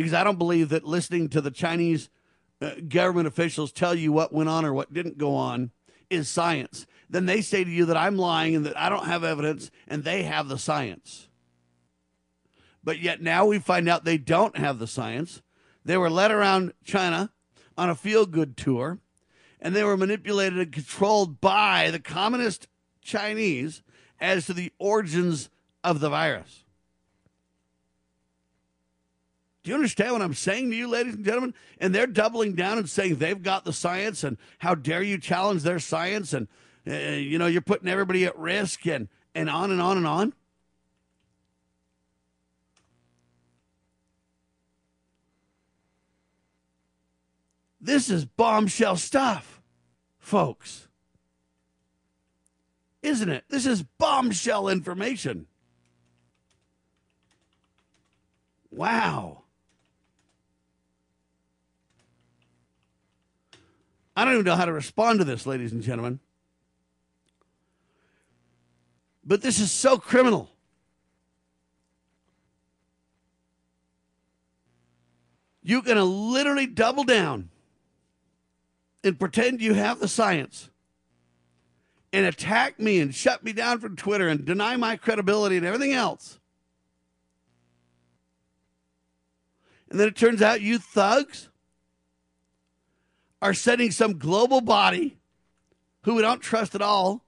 because I don't believe that listening to the Chinese uh, government officials tell you what went on or what didn't go on is science. Then they say to you that I'm lying and that I don't have evidence and they have the science. But yet now we find out they don't have the science. They were led around China on a feel good tour and they were manipulated and controlled by the communist Chinese as to the origins of the virus. You understand what I'm saying to you, ladies and gentlemen? And they're doubling down and saying they've got the science, and how dare you challenge their science? And uh, you know you're putting everybody at risk, and and on and on and on. This is bombshell stuff, folks. Isn't it? This is bombshell information. Wow. I don't even know how to respond to this, ladies and gentlemen. But this is so criminal. You're going to literally double down and pretend you have the science and attack me and shut me down from Twitter and deny my credibility and everything else. And then it turns out you thugs are sending some global body who we don't trust at all,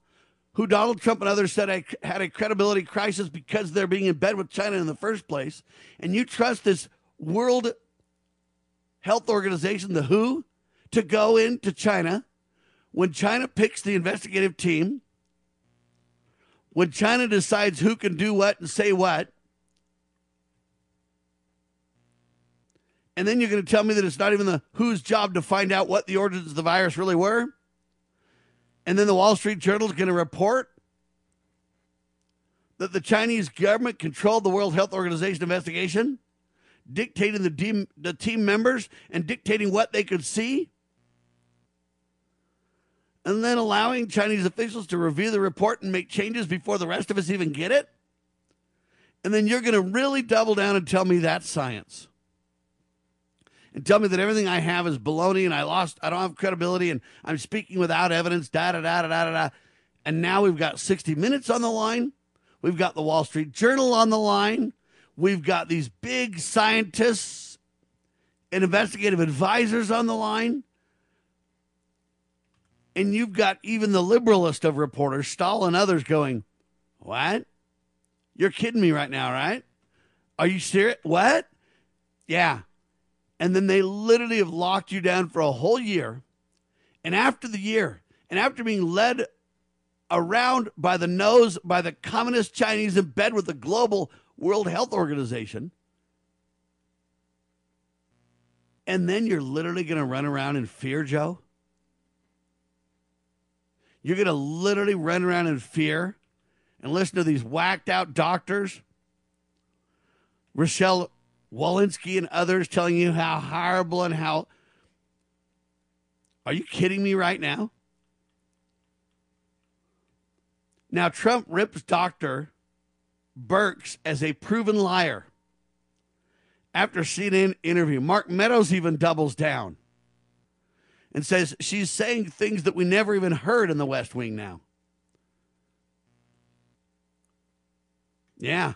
who Donald Trump and others said had a credibility crisis because they're being in bed with China in the first place. And you trust this World Health Organization, the WHO, to go into China when China picks the investigative team, when China decides who can do what and say what, and then you're going to tell me that it's not even the WHO's job to find out what the origins of the virus really were? And then the Wall Street Journal is going to report that the Chinese government controlled the World Health Organization investigation, dictating the team, the team members and dictating what they could see? and then allowing Chinese officials to review the report and make changes before the rest of us even get it? And then you're going to really double down and tell me that's science. And tell me that everything I have is baloney and I lost, I don't have credibility and I'm speaking without evidence, da da da da da da. And now we've got 60 Minutes on the line. We've got the Wall Street Journal on the line. We've got these big scientists and investigative advisors on the line and you've got even the liberalist of reporters, Stahl and others, going, What? You're kidding me right now, right? Are you serious? What? Yeah. And then they literally have locked you down for a whole year. And after the year, and after being led around by the nose by the communist Chinese in bed with the global World Health Organization, and then you're literally going to run around in fear, Joe? You're going to literally run around in fear and listen to these whacked out doctors, Rochelle Walensky and others telling you how horrible and how. Are you kidding me right now? Now, Trump rips Dr. Birx as a proven liar after CNN interview. Mark Meadows even doubles down and says she's saying things that we never even heard in the West Wing now. Yeah.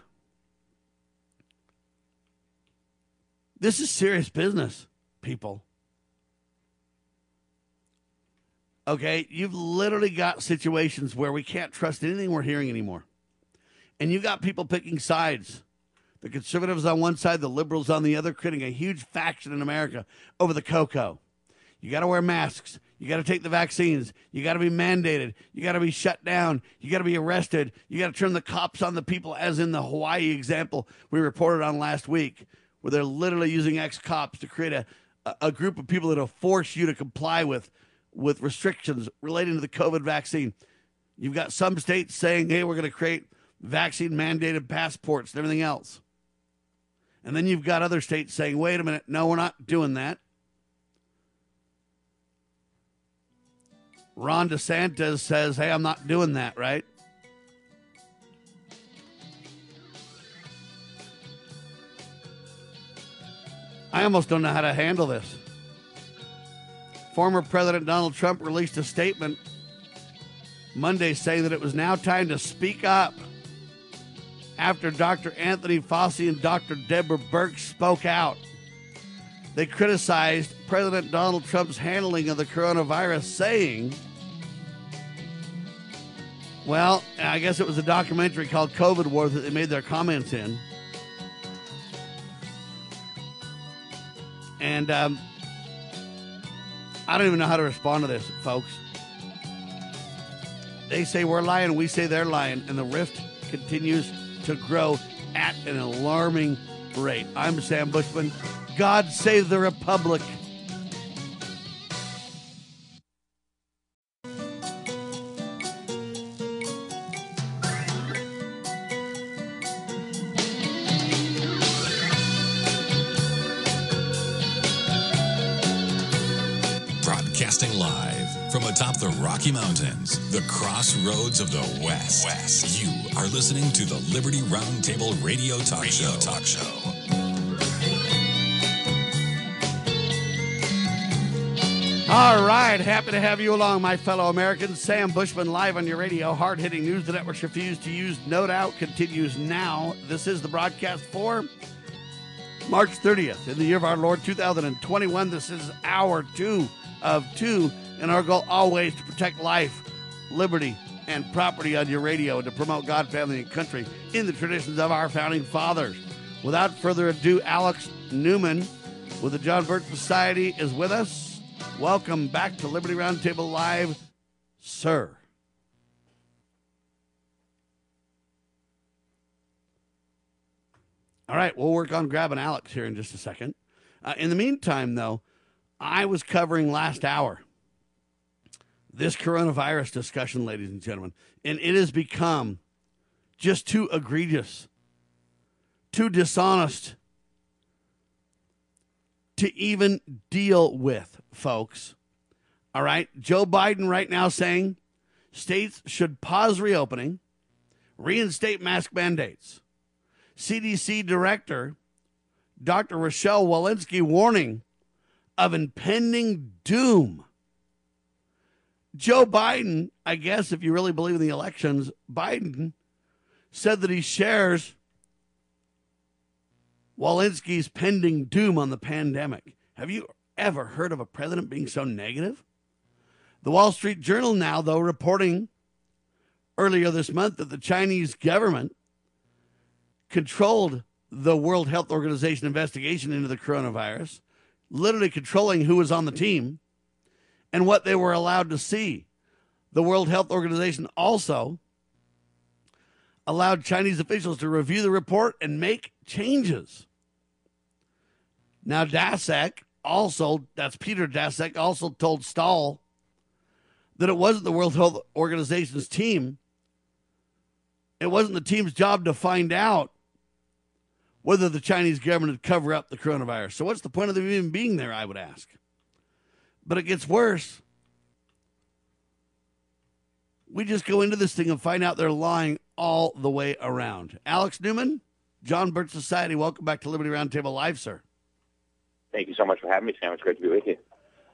This is serious business, people. Okay, you've literally got situations where we can't trust anything we're hearing anymore. And you've got people picking sides. The conservatives on one side, the liberals on the other, creating a huge faction in America over the cocoa. You got to wear masks. You got to take the vaccines. You got to be mandated. You got to be shut down. You got to be arrested. You got to turn the cops on the people, as in the Hawaii example we reported on last week, where they're literally using ex cops to create a, a group of people that'll force you to comply with, with restrictions relating to the COVID vaccine. You've got some states saying, hey, we're going to create vaccine mandated passports and everything else. And then you've got other states saying, wait a minute, no, we're not doing that. Ron DeSantis says, hey, I'm not doing that, right? I almost don't know how to handle this. Former President Donald Trump released a statement Monday saying that it was now time to speak up after Dr. Anthony Fauci and Dr. Deborah Birx spoke out. They criticized President Donald Trump's handling of the coronavirus, saying, well, I guess it was a documentary called COVID War that they made their comments in. And um, I don't even know how to respond to this, folks. They say we're lying, we say they're lying, and the rift continues to grow at an alarming rate. I'm Sam Bushman. God save the Republic. Atop the Rocky Mountains, the crossroads of the West. West. You are listening to the Liberty Roundtable Radio Talk radio Show. Talk Show. All right, happy to have you along, my fellow Americans. Sam Bushman live on your radio. Hard hitting news the networks refuse to use. No doubt continues now. This is the broadcast for March 30th in the year of our Lord 2021. This is hour two of two, and our goal always to protect life, liberty, and property on your radio and to promote God, family, and country in the traditions of our founding fathers. Without further ado, Alex Newman with the John Birch Society is with us. Welcome back to Liberty Roundtable Live, sir. All right, we'll work on grabbing Alex here in just a second. Uh, in the meantime, though, I was covering last hour this coronavirus discussion, ladies and gentlemen, and it has become just too egregious, too dishonest to even deal with, folks. All right, Joe Biden right now saying states should pause reopening, reinstate mask mandates. CDC Director Dr. Rochelle Walensky warning of impending doom. Joe Biden, I guess, if you really believe in the elections, Biden said that he shares Walensky's pending doom on the pandemic. Have you ever heard of a president being so negative? The Wall Street Journal now, though, reporting earlier this month that the Chinese government controlled the World Health Organization investigation into the coronavirus, literally controlling who was on the team and what they were allowed to see. The World Health Organization also allowed Chinese officials to review the report and make changes. Now, Daszak also, that's Peter Daszak, also told Stahl that it wasn't the World Health Organization's team. It wasn't the team's job to find out whether the Chinese government would cover up the coronavirus. So, what's the point of them even being there, I would ask? But it gets worse. We just go into this thing and find out they're lying all the way around. Alex Newman, John Birch Society, welcome back to Liberty Roundtable Live, sir. Thank you so much for having me, Sam. It's great to be with you.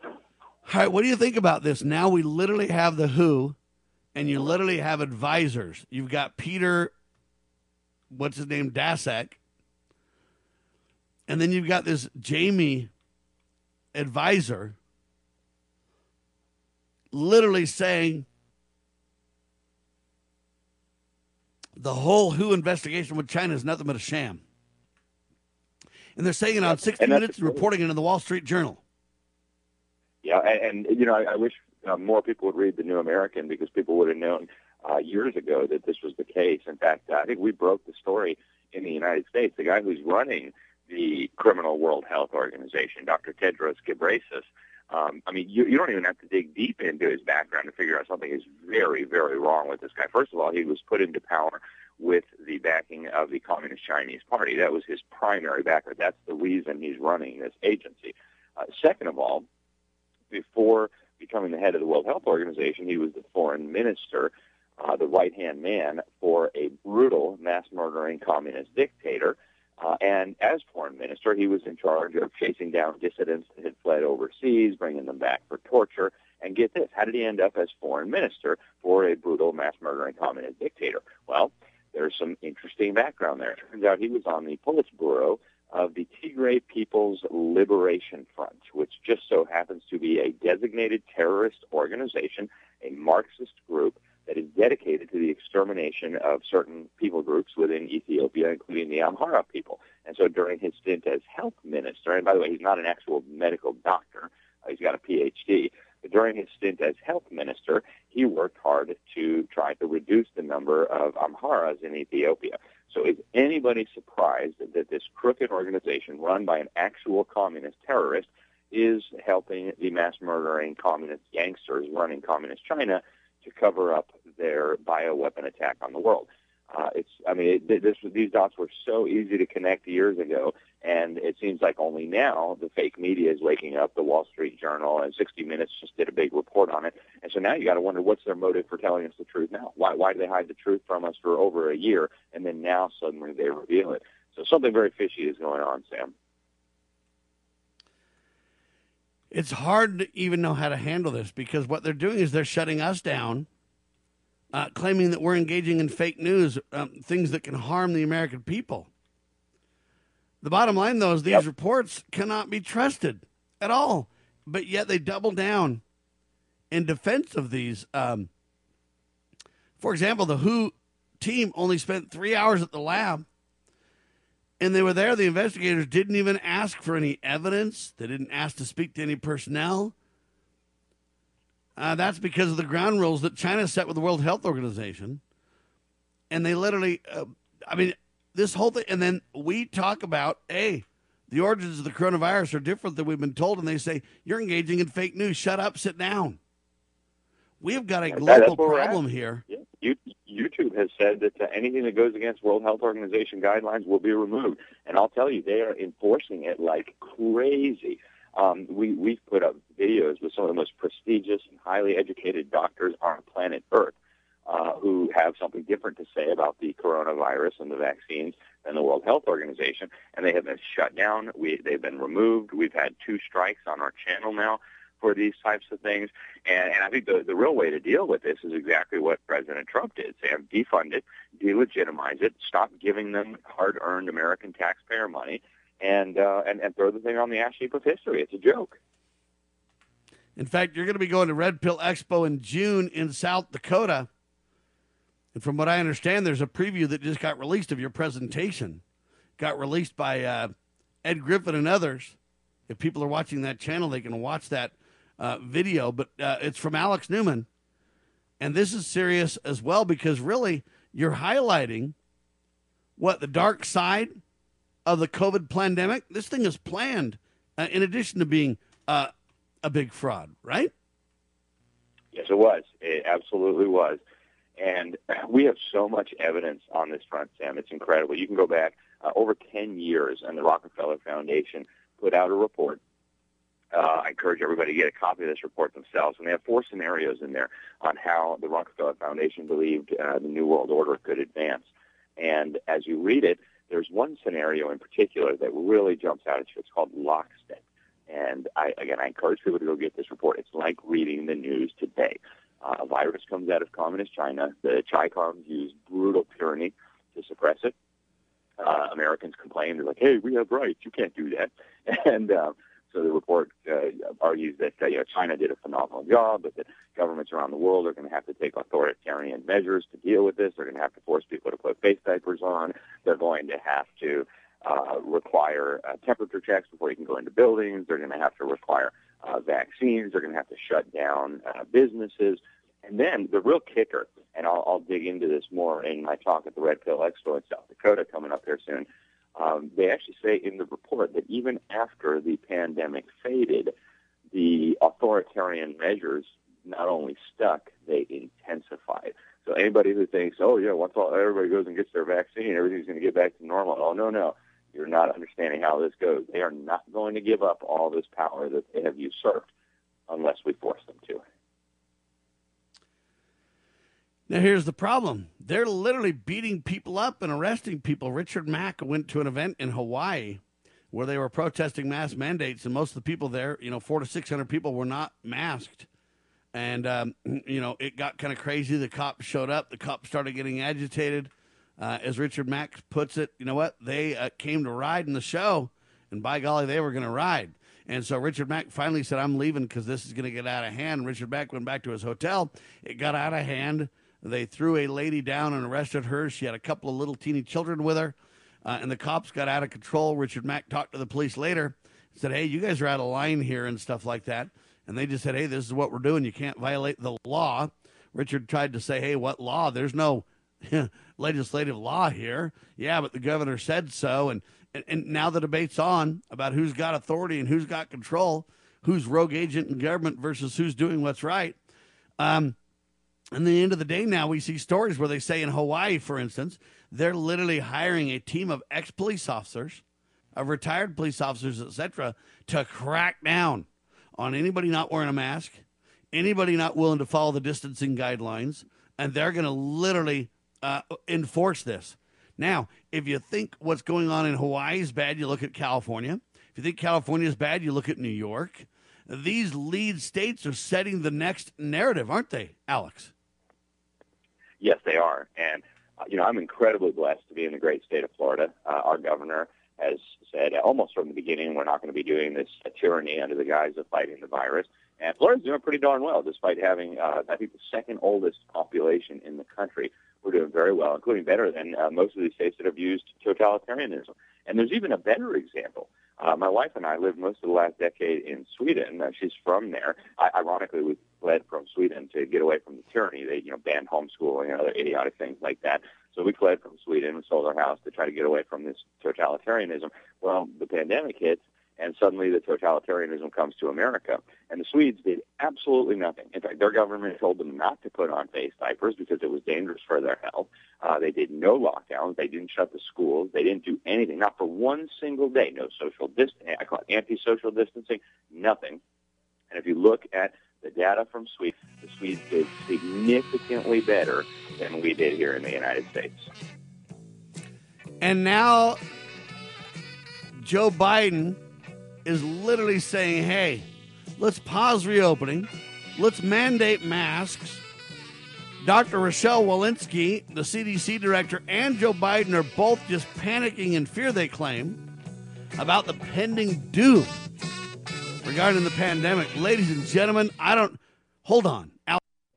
All right, what do you think about this? Now we literally have the WHO, and you literally have advisors. You've got Peter, what's his name, Daszak, and then you've got this Jamie advisor literally saying the whole WHO investigation with China is nothing but a sham. And they're saying it on 60 Minutes and reporting it in the Wall Street Journal. Yeah, and, and you know, I, I wish uh, more people would read the New American because people would have known uh, years ago that this was the case. In fact, I think we broke the story in the United States. The guy who's running the Criminal World Health Organization, Dr. Tedros Ghebreyesus. Um, I mean, you, you don't even have to dig deep into his background to figure out something is very, very wrong with this guy. First of all, he was put into power with the backing of the Communist Chinese Party. That was his primary backer. That's the reason he's running this agency. Uh, second of all, before becoming the head of the World Health Organization, he was the foreign minister, uh, the right-hand man for a brutal mass-murdering communist dictator Uh, and as foreign minister, he was in charge of chasing down dissidents that had fled overseas, bringing them back for torture. And get this, how did he end up as foreign minister for a brutal mass murdering communist dictator? Well, there's some interesting background there. It turns out he was on the Politburo of the Tigray People's Liberation Front, which just so happens to be a designated terrorist organization, a Marxist group that is dedicated to the extermination of certain people groups within Ethiopia, including the Amhara people. And so during his stint as health minister, and by the way, he's not an actual medical doctor, uh, he's got a PhD, but during his stint as health minister, he worked hard to try to reduce the number of Amharas in Ethiopia. So is anybody surprised that this crooked organization run by an actual communist terrorist is helping the mass murdering communist gangsters running communist China to cover up their bioweapon attack on the world. Uh, it's, I mean, it, this, these dots were so easy to connect years ago, And it seems like only now the fake media is waking up. The Wall Street Journal and 60 Minutes just did a big report on it. And so now you got to wonder what's their motive for telling us the truth now? Why, why do they hide the truth from us for over a year and then now suddenly they reveal it? So something very fishy is going on, Sam. It's hard to even know how to handle this because what they're doing is they're shutting us down, uh, claiming that we're engaging in fake news, um, things that can harm the American people. The bottom line, though, is these yep. reports cannot be trusted at all. But yet they double down in defense of these. Um, for example, the WHO team only spent three hours at the lab and they were there. The investigators didn't even ask for any evidence. They didn't ask to speak to any personnel. Uh, that's because of the ground rules that China set with the World Health Organization. And they literally, uh, I mean, this whole thing. And then we talk about, hey, the origins of the coronavirus are different than we've been told. And they say, you're engaging in fake news. Shut up, sit down. We have got a global problem here. Yeah. YouTube has said that uh, anything that goes against World Health Organization guidelines will be removed. And I'll tell you, they are enforcing it like crazy. Um, we, we've put up videos with some of the most prestigious and highly educated doctors on planet Earth uh, who have something different to say about the coronavirus and the vaccines than the World Health Organization, and they have been shut down. We, they've been removed. We've had two strikes on our channel now for these types of things. And, and I think the, the real way to deal with this is exactly what President Trump did. Sam, defund it, delegitimize it, stop giving them hard-earned American taxpayer money, and, uh, and, and throw the thing on the ash heap of history. It's a joke. In fact, you're going to be going to Red Pill Expo in June in South Dakota. And from what I understand, there's a preview that just got released of your presentation. Got released by uh, Ed Griffin and others. If people are watching that channel, they can watch that uh, video, but uh, it's from Alex Newman. And this is serious as well because really you're highlighting what the dark side of the COVID pandemic. This thing is planned uh, in addition to being uh, a big fraud, right? Yes, it was. It absolutely was. And we have so much evidence on this front, Sam. It's incredible. You can go back uh, over 10 years, and the Rockefeller Foundation put out a report uh, I encourage everybody to get a copy of this report themselves. And they have four scenarios in there on how the Rockefeller Foundation believed uh, the New World Order could advance. And as you read it, there's one scenario in particular that really jumps out at you. It's called lockstep. And I, again, I encourage people to go get this report. It's like reading the news today. Uh, a virus comes out of communist China. The Chi-Coms use brutal tyranny to suppress it. Uh, Americans complain. They're like, hey, we have rights. You can't do that. And uh, so the report uh, argues that uh, you know China did a phenomenal job, but that governments around the world are going to have to take authoritarian measures to deal with this. They're going to have to force people to put face diapers on. They're going to have to uh, require uh, temperature checks before you can go into buildings. They're going to have to require uh, vaccines. They're going to have to shut down uh, businesses. And then the real kicker, and I'll, I'll dig into this more in my talk at the Red Pill Expo in South Dakota coming up here soon. Um, they actually say in the report that even after the pandemic faded, the authoritarian measures not only stuck, they intensified. So anybody who thinks, oh yeah, once all, everybody goes and gets their vaccine, everything's going to get back to normal. Oh no, no, you're not understanding how this goes. They are not going to give up all this power that they have usurped unless we force them to. Now, here's the problem they're literally beating people up and arresting people. Richard Mack went to an event in Hawaii where they were protesting mask mandates, and most of the people there, you know, four to 600 people, were not masked. And, um, you know, it got kind of crazy. The cops showed up, the cops started getting agitated. Uh, as Richard Mack puts it, you know what? They uh, came to ride in the show, and by golly, they were going to ride. And so Richard Mack finally said, I'm leaving because this is going to get out of hand. Richard Mack went back to his hotel. It got out of hand. They threw a lady down and arrested her. She had a couple of little teeny children with her, uh, and the cops got out of control. Richard Mack talked to the police later, said, "Hey, you guys are out of line here and stuff like that." And they just said, "Hey, this is what we're doing. You can't violate the law." Richard tried to say, "Hey, what law? There's no legislative law here." Yeah, but the governor said so, and, and and now the debate's on about who's got authority and who's got control, who's rogue agent in government versus who's doing what's right. Um, and the end of the day now, we see stories where they say in Hawaii, for instance, they're literally hiring a team of ex police officers of retired police officers, etc., to crack down on anybody not wearing a mask, anybody not willing to follow the distancing guidelines, and they're going to literally uh, enforce this. Now, if you think what's going on in Hawaii is bad, you look at California. If you think California is bad, you look at New York. These lead states are setting the next narrative, aren't they, Alex? Yes, they are. And, uh, you know, I'm incredibly blessed to be in the great state of Florida. Uh, our governor has said almost from the beginning we're not going to be doing this uh, tyranny under the guise of fighting the virus. And Florida's doing pretty darn well, despite having, uh, I think, the second oldest population in the country. We're doing very well, including better than uh, most of these states that have used totalitarianism. And there's even a better example. Uh, my wife and I lived most of the last decade in Sweden. Uh, she's from there. I, ironically, we fled from Sweden to get away from the tyranny. They, you know, banned homeschooling and other idiotic things like that. So we fled from Sweden and sold our house to try to get away from this totalitarianism. Well, the pandemic hits, and suddenly the totalitarianism comes to America. And the Swedes did absolutely nothing. In fact, their government told them not to put on face diapers because it was dangerous for their health. Uh, they did no lockdowns. They didn't shut the schools. They didn't do anything, not for one single day. No social distancing. I call it anti-social distancing. Nothing. And if you look at the data from Sweden, the Swedes did significantly better than we did here in the United States. And now Joe Biden is literally saying, hey, let's pause reopening, let's mandate masks. Dr. Rochelle Walensky, the CDC director, and Joe Biden are both just panicking in fear, they claim, about the pending doom regarding the pandemic. Ladies and gentlemen, I don't. Hold on.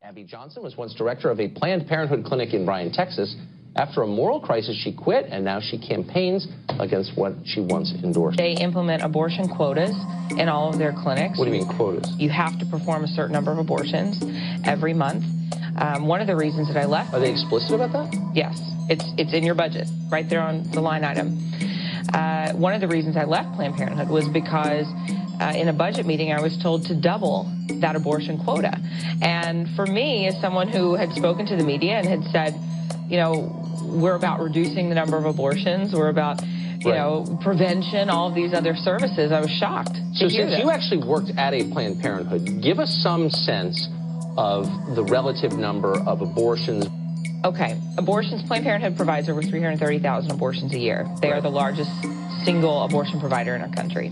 Abby Johnson was once director of a Planned Parenthood clinic in Bryan, Texas. After a moral crisis, she quit, and now she campaigns against what she once endorsed. They implement abortion quotas in all of their clinics. What do you mean quotas? You have to perform a certain number of abortions every month. Um, one of the reasons that I left. Are they explicit about that? Yes, it's it's in your budget, right there on the line item. Uh, one of the reasons I left Planned Parenthood was because uh, in a budget meeting, I was told to double that abortion quota. And for me, as someone who had spoken to the media and had said, you know, we're about reducing the number of abortions, we're about you right. know, prevention, all of these other services. I was shocked. So since you actually worked at a Planned Parenthood, give us some sense of the relative number of abortions. Okay, abortions. Planned Parenthood provides over 330,000 abortions a year. They right. are the largest single abortion provider in our country.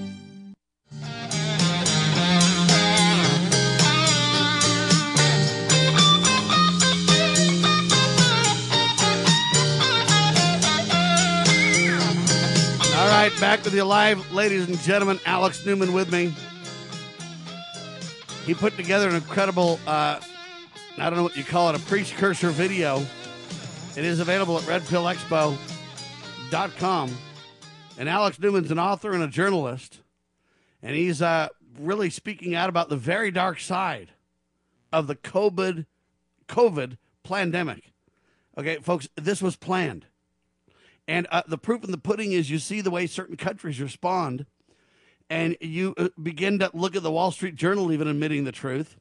right, back with you live, ladies and gentlemen. Alex Newman with me. He put together an incredible, uh, I don't know what you call it, a precursor video. It is available at redpillexpo.com. And Alex Newman's an author and a journalist. And he's uh, really speaking out about the very dark side of the COVID, COVID pandemic. Okay, folks, this was planned. And uh, the proof in the pudding is you see the way certain countries respond, and you uh, begin to look at the Wall Street Journal even admitting the truth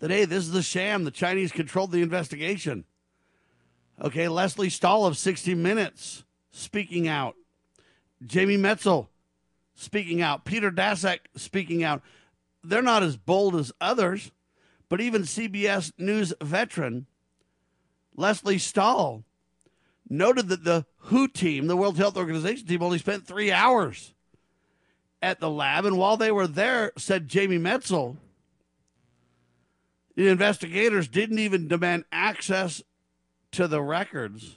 that, hey, this is a sham. The Chinese controlled the investigation. Okay, Lesley Stahl of 60 Minutes speaking out. Jamie Metzl speaking out. Peter Daszak speaking out. They're not as bold as others, but even CBS News veteran Lesley Stahl, noted that the WHO team, the World Health Organization team, only spent three hours at the lab. And while they were there, said Jamie Metzl, the investigators didn't even demand access to the records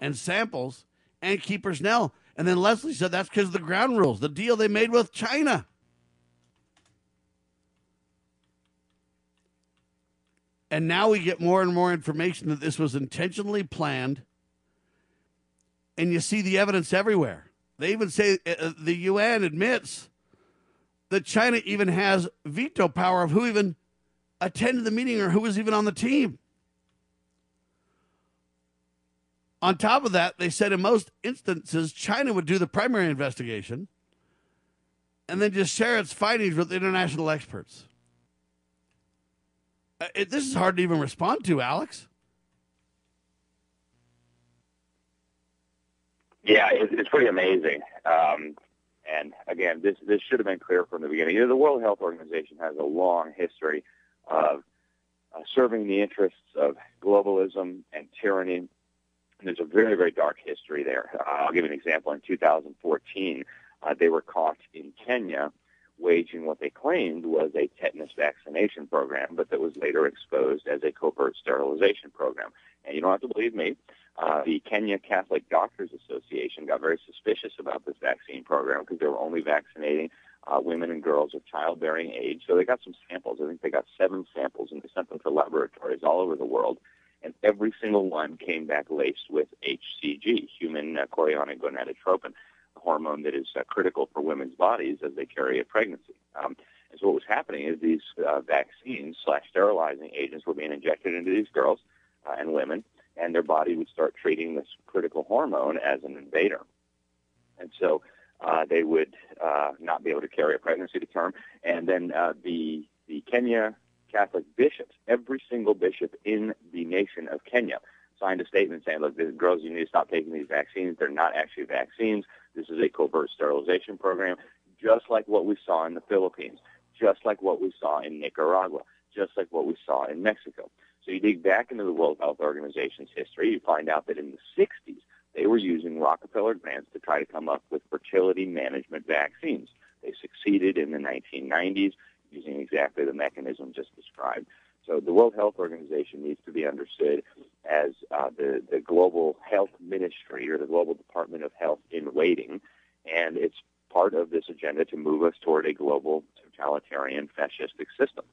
and samples and keep personnel. And then Lesley said that's because of the ground rules, the deal they made with China. And now we get more and more information that this was intentionally planned. And you see the evidence everywhere. They even say uh, uh the UN admits that China even has veto power of who even attended the meeting or who was even on the team. On top of that, they said in most instances, China would do the primary investigation and then just share its findings with international experts. Uh, it, this is hard to even respond to, Alex. Yeah, it, it's pretty amazing. Um, and again, this this should have been clear from the beginning. You know, the World Health Organization has a long history of uh, serving the interests of globalism and tyranny. And there's a very, very dark history there. Uh, I'll give an example. In 2014, uh, they were caught in Kenya waging what they claimed was a tetanus vaccination program, but that was later exposed as a covert sterilization program. And you don't have to believe me. Uh, the Kenya Catholic Doctors Association got very suspicious about this vaccine program because they were only vaccinating uh, women and girls of childbearing age. So they got some samples. I think they got seven samples, and they sent them to laboratories all over the world. And every single one came back laced with HCG, human uh, chorionic gonadotropin hormone that is uh, critical for women's bodies as they carry a pregnancy. Um, and so what was happening is these uh, vaccines slash sterilizing agents were being injected into these girls uh, and women, and their body would start treating this critical hormone as an invader. And so uh, they would uh, not be able to carry a pregnancy to term. And then uh, the the Kenya Catholic bishops, every single bishop in the nation of Kenya, signed a statement saying, "Look, girls, you need to stop taking these vaccines. They're not actually vaccines. This is a covert sterilization program, just like what we saw in the Philippines, just like what we saw in Nicaragua, just like what we saw in Mexico. So you dig back into the World Health Organization's history, you find out that in the 60s, they were using Rockefeller grants to try to come up with fertility management vaccines. They succeeded in the 1990s using exactly the mechanism just described. So the World Health Organization needs to be understood as uh, the, the global health ministry or the global department of health in waiting. And it's part of this agenda to move us toward a global totalitarian fascistic system.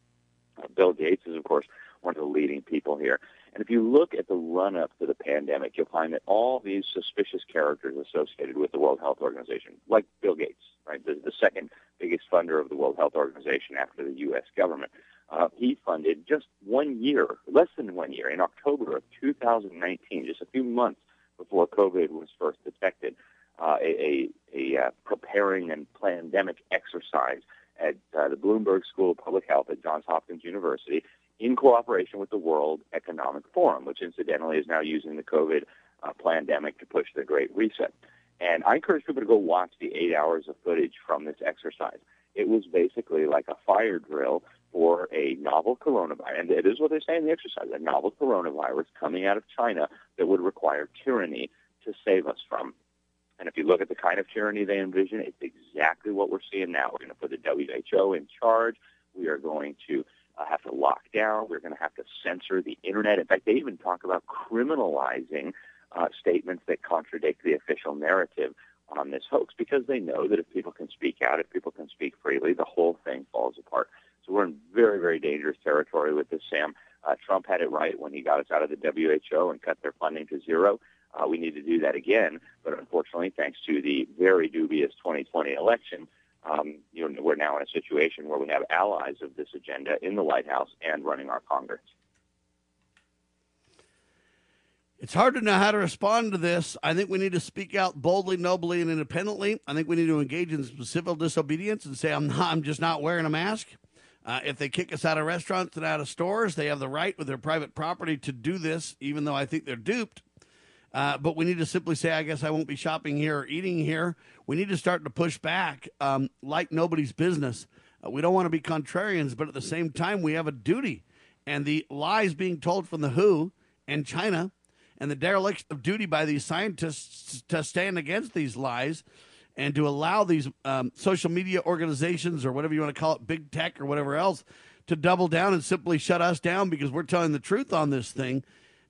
Uh, Bill Gates is, of course, one of the leading people here. And if you look at the run up to the pandemic, you'll find that all these suspicious characters associated with the World Health Organization, like Bill Gates, right, the, the second biggest funder of the World Health Organization after the U.S. government, uh, he funded just one year, less than one year, in October of 2019, just a few months before COVID was first detected, uh, a, a, a uh, preparing and pandemic exercise at uh, the Bloomberg School of Public Health at Johns Hopkins University in cooperation with the World Economic Forum, which incidentally is now using the COVID uh, pandemic to push the Great Reset. And I encourage people to go watch the eight hours of footage from this exercise. It was basically like a fire drill for a novel coronavirus, and it is what they say in the exercise, a novel coronavirus coming out of China that would require tyranny to save us from. And if you look at the kind of tyranny they envision, it's exactly what we're seeing now. We're going to put the WHO in charge. We are going to uh, have to lock down. We're going to have to censor the internet. In fact, they even talk about criminalizing uh, statements that contradict the official narrative on this hoax because they know that if people can speak out, if people can speak freely, the whole thing falls apart. So we're in very, very dangerous territory with this, Sam. Uh, Trump had it right when he got us out of the WHO and cut their funding to zero. Uh, we need to do that again, but unfortunately, thanks to the very dubious 2020 election, um, you know, we're now in a situation where we have allies of this agenda in the White House and running our Congress. It's hard to know how to respond to this. I think we need to speak out boldly, nobly, and independently. I think we need to engage in civil disobedience and say, "I'm not. I'm just not wearing a mask." Uh, if they kick us out of restaurants and out of stores, they have the right with their private property to do this, even though I think they're duped. Uh, but we need to simply say, I guess I won't be shopping here or eating here. We need to start to push back um, like nobody's business. Uh, we don't want to be contrarians, but at the same time, we have a duty. And the lies being told from the WHO and China and the dereliction of duty by these scientists to stand against these lies and to allow these um, social media organizations or whatever you want to call it, big tech or whatever else, to double down and simply shut us down because we're telling the truth on this thing.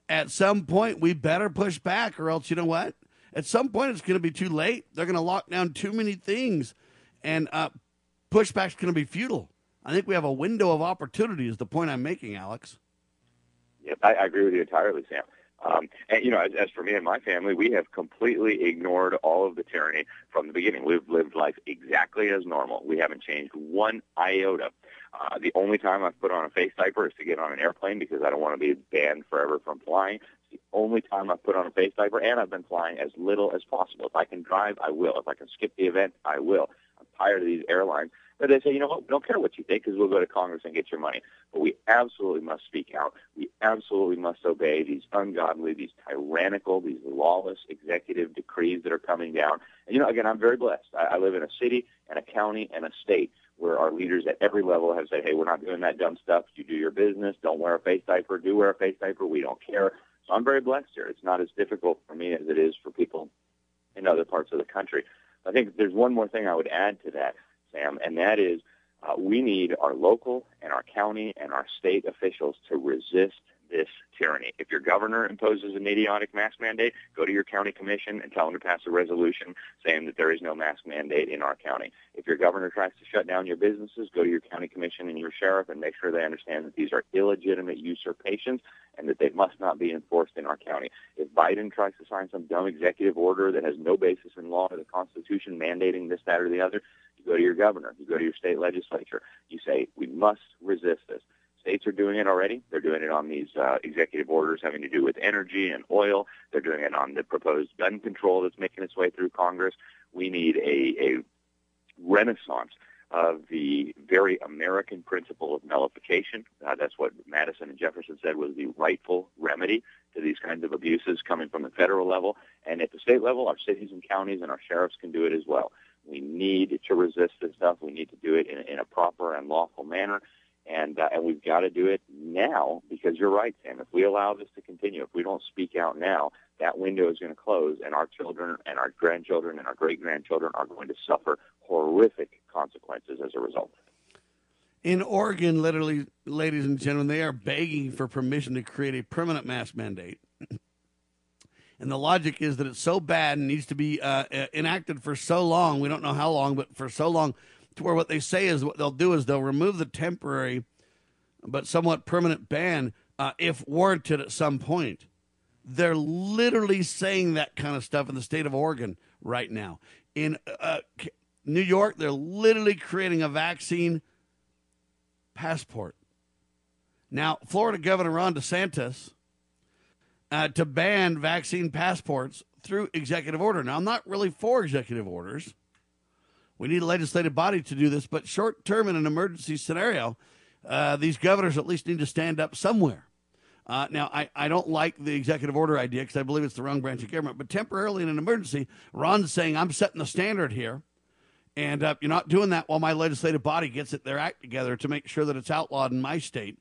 At some point, we better push back, or else, you know what? At some point, it's going to be too late. They're going to lock down too many things, and uh, pushback's going to be futile. I think we have a window of opportunity, is the point I'm making, Alex. Yep, I, I agree with you entirely, Sam. Um, and you know, as, as for me and my family, we have completely ignored all of the tyranny from the beginning. We've lived life exactly as normal. We haven't changed one iota. Uh, the only time I've put on a face diaper is to get on an airplane because I don't want to be banned forever from flying. The only time I've put on a face diaper, and I've been flying as little as possible. If I can drive, I will. If I can skip the event, I will. I'm tired of these airlines but they say, you know what, we don't care what you think because we'll go to Congress and get your money. But we absolutely must speak out. We absolutely must obey these ungodly, these tyrannical, these lawless executive decrees that are coming down. And, you know, again, I'm very blessed. I, I live in a city and a county and a state where our leaders at every level have said, hey, we're not doing that dumb stuff. You do your business. Don't wear a face diaper. Do wear a face diaper. We don't care. So I'm very blessed here. It's not as difficult for me as it is for people in other parts of the country. I think there's one more thing I would add to that. Sam, and that is uh, we need our local and our county and our state officials to resist this tyranny. If your governor imposes an idiotic mask mandate, go to your county commission and tell them to pass a resolution saying that there is no mask mandate in our county. If your governor tries to shut down your businesses, go to your county commission and your sheriff and make sure they understand that these are illegitimate usurpations and that they must not be enforced in our county. If Biden tries to sign some dumb executive order that has no basis in law or the Constitution mandating this, that, or the other, you go to your governor, you go to your state legislature, you say, we must resist this. States are doing it already. They're doing it on these uh, executive orders having to do with energy and oil. They're doing it on the proposed gun control that's making its way through Congress. We need a, a renaissance of the very American principle of nullification. Uh, that's what Madison and Jefferson said was the rightful remedy to these kinds of abuses coming from the federal level. And at the state level, our cities and counties and our sheriffs can do it as well. We need to resist this stuff. We need to do it in, in a proper and lawful manner. And, uh, and we've got to do it now because you're right, Sam. If we allow this to continue, if we don't speak out now, that window is going to close and our children and our grandchildren and our great grandchildren are going to suffer horrific consequences as a result. In Oregon, literally, ladies and gentlemen, they are begging for permission to create a permanent mask mandate. And the logic is that it's so bad and needs to be uh, enacted for so long. We don't know how long, but for so long, to where what they say is what they'll do is they'll remove the temporary but somewhat permanent ban uh, if warranted at some point. They're literally saying that kind of stuff in the state of Oregon right now. In uh, New York, they're literally creating a vaccine passport. Now, Florida Governor Ron DeSantis uh, to ban vaccine passports through executive order. Now, I'm not really for executive orders. We need a legislative body to do this, but short term in an emergency scenario, uh, these governors at least need to stand up somewhere. Uh, now, I, I don't like the executive order idea because I believe it's the wrong branch of government, but temporarily in an emergency, Ron's saying, I'm setting the standard here. And uh, you're not doing that while my legislative body gets it their act together to make sure that it's outlawed in my state.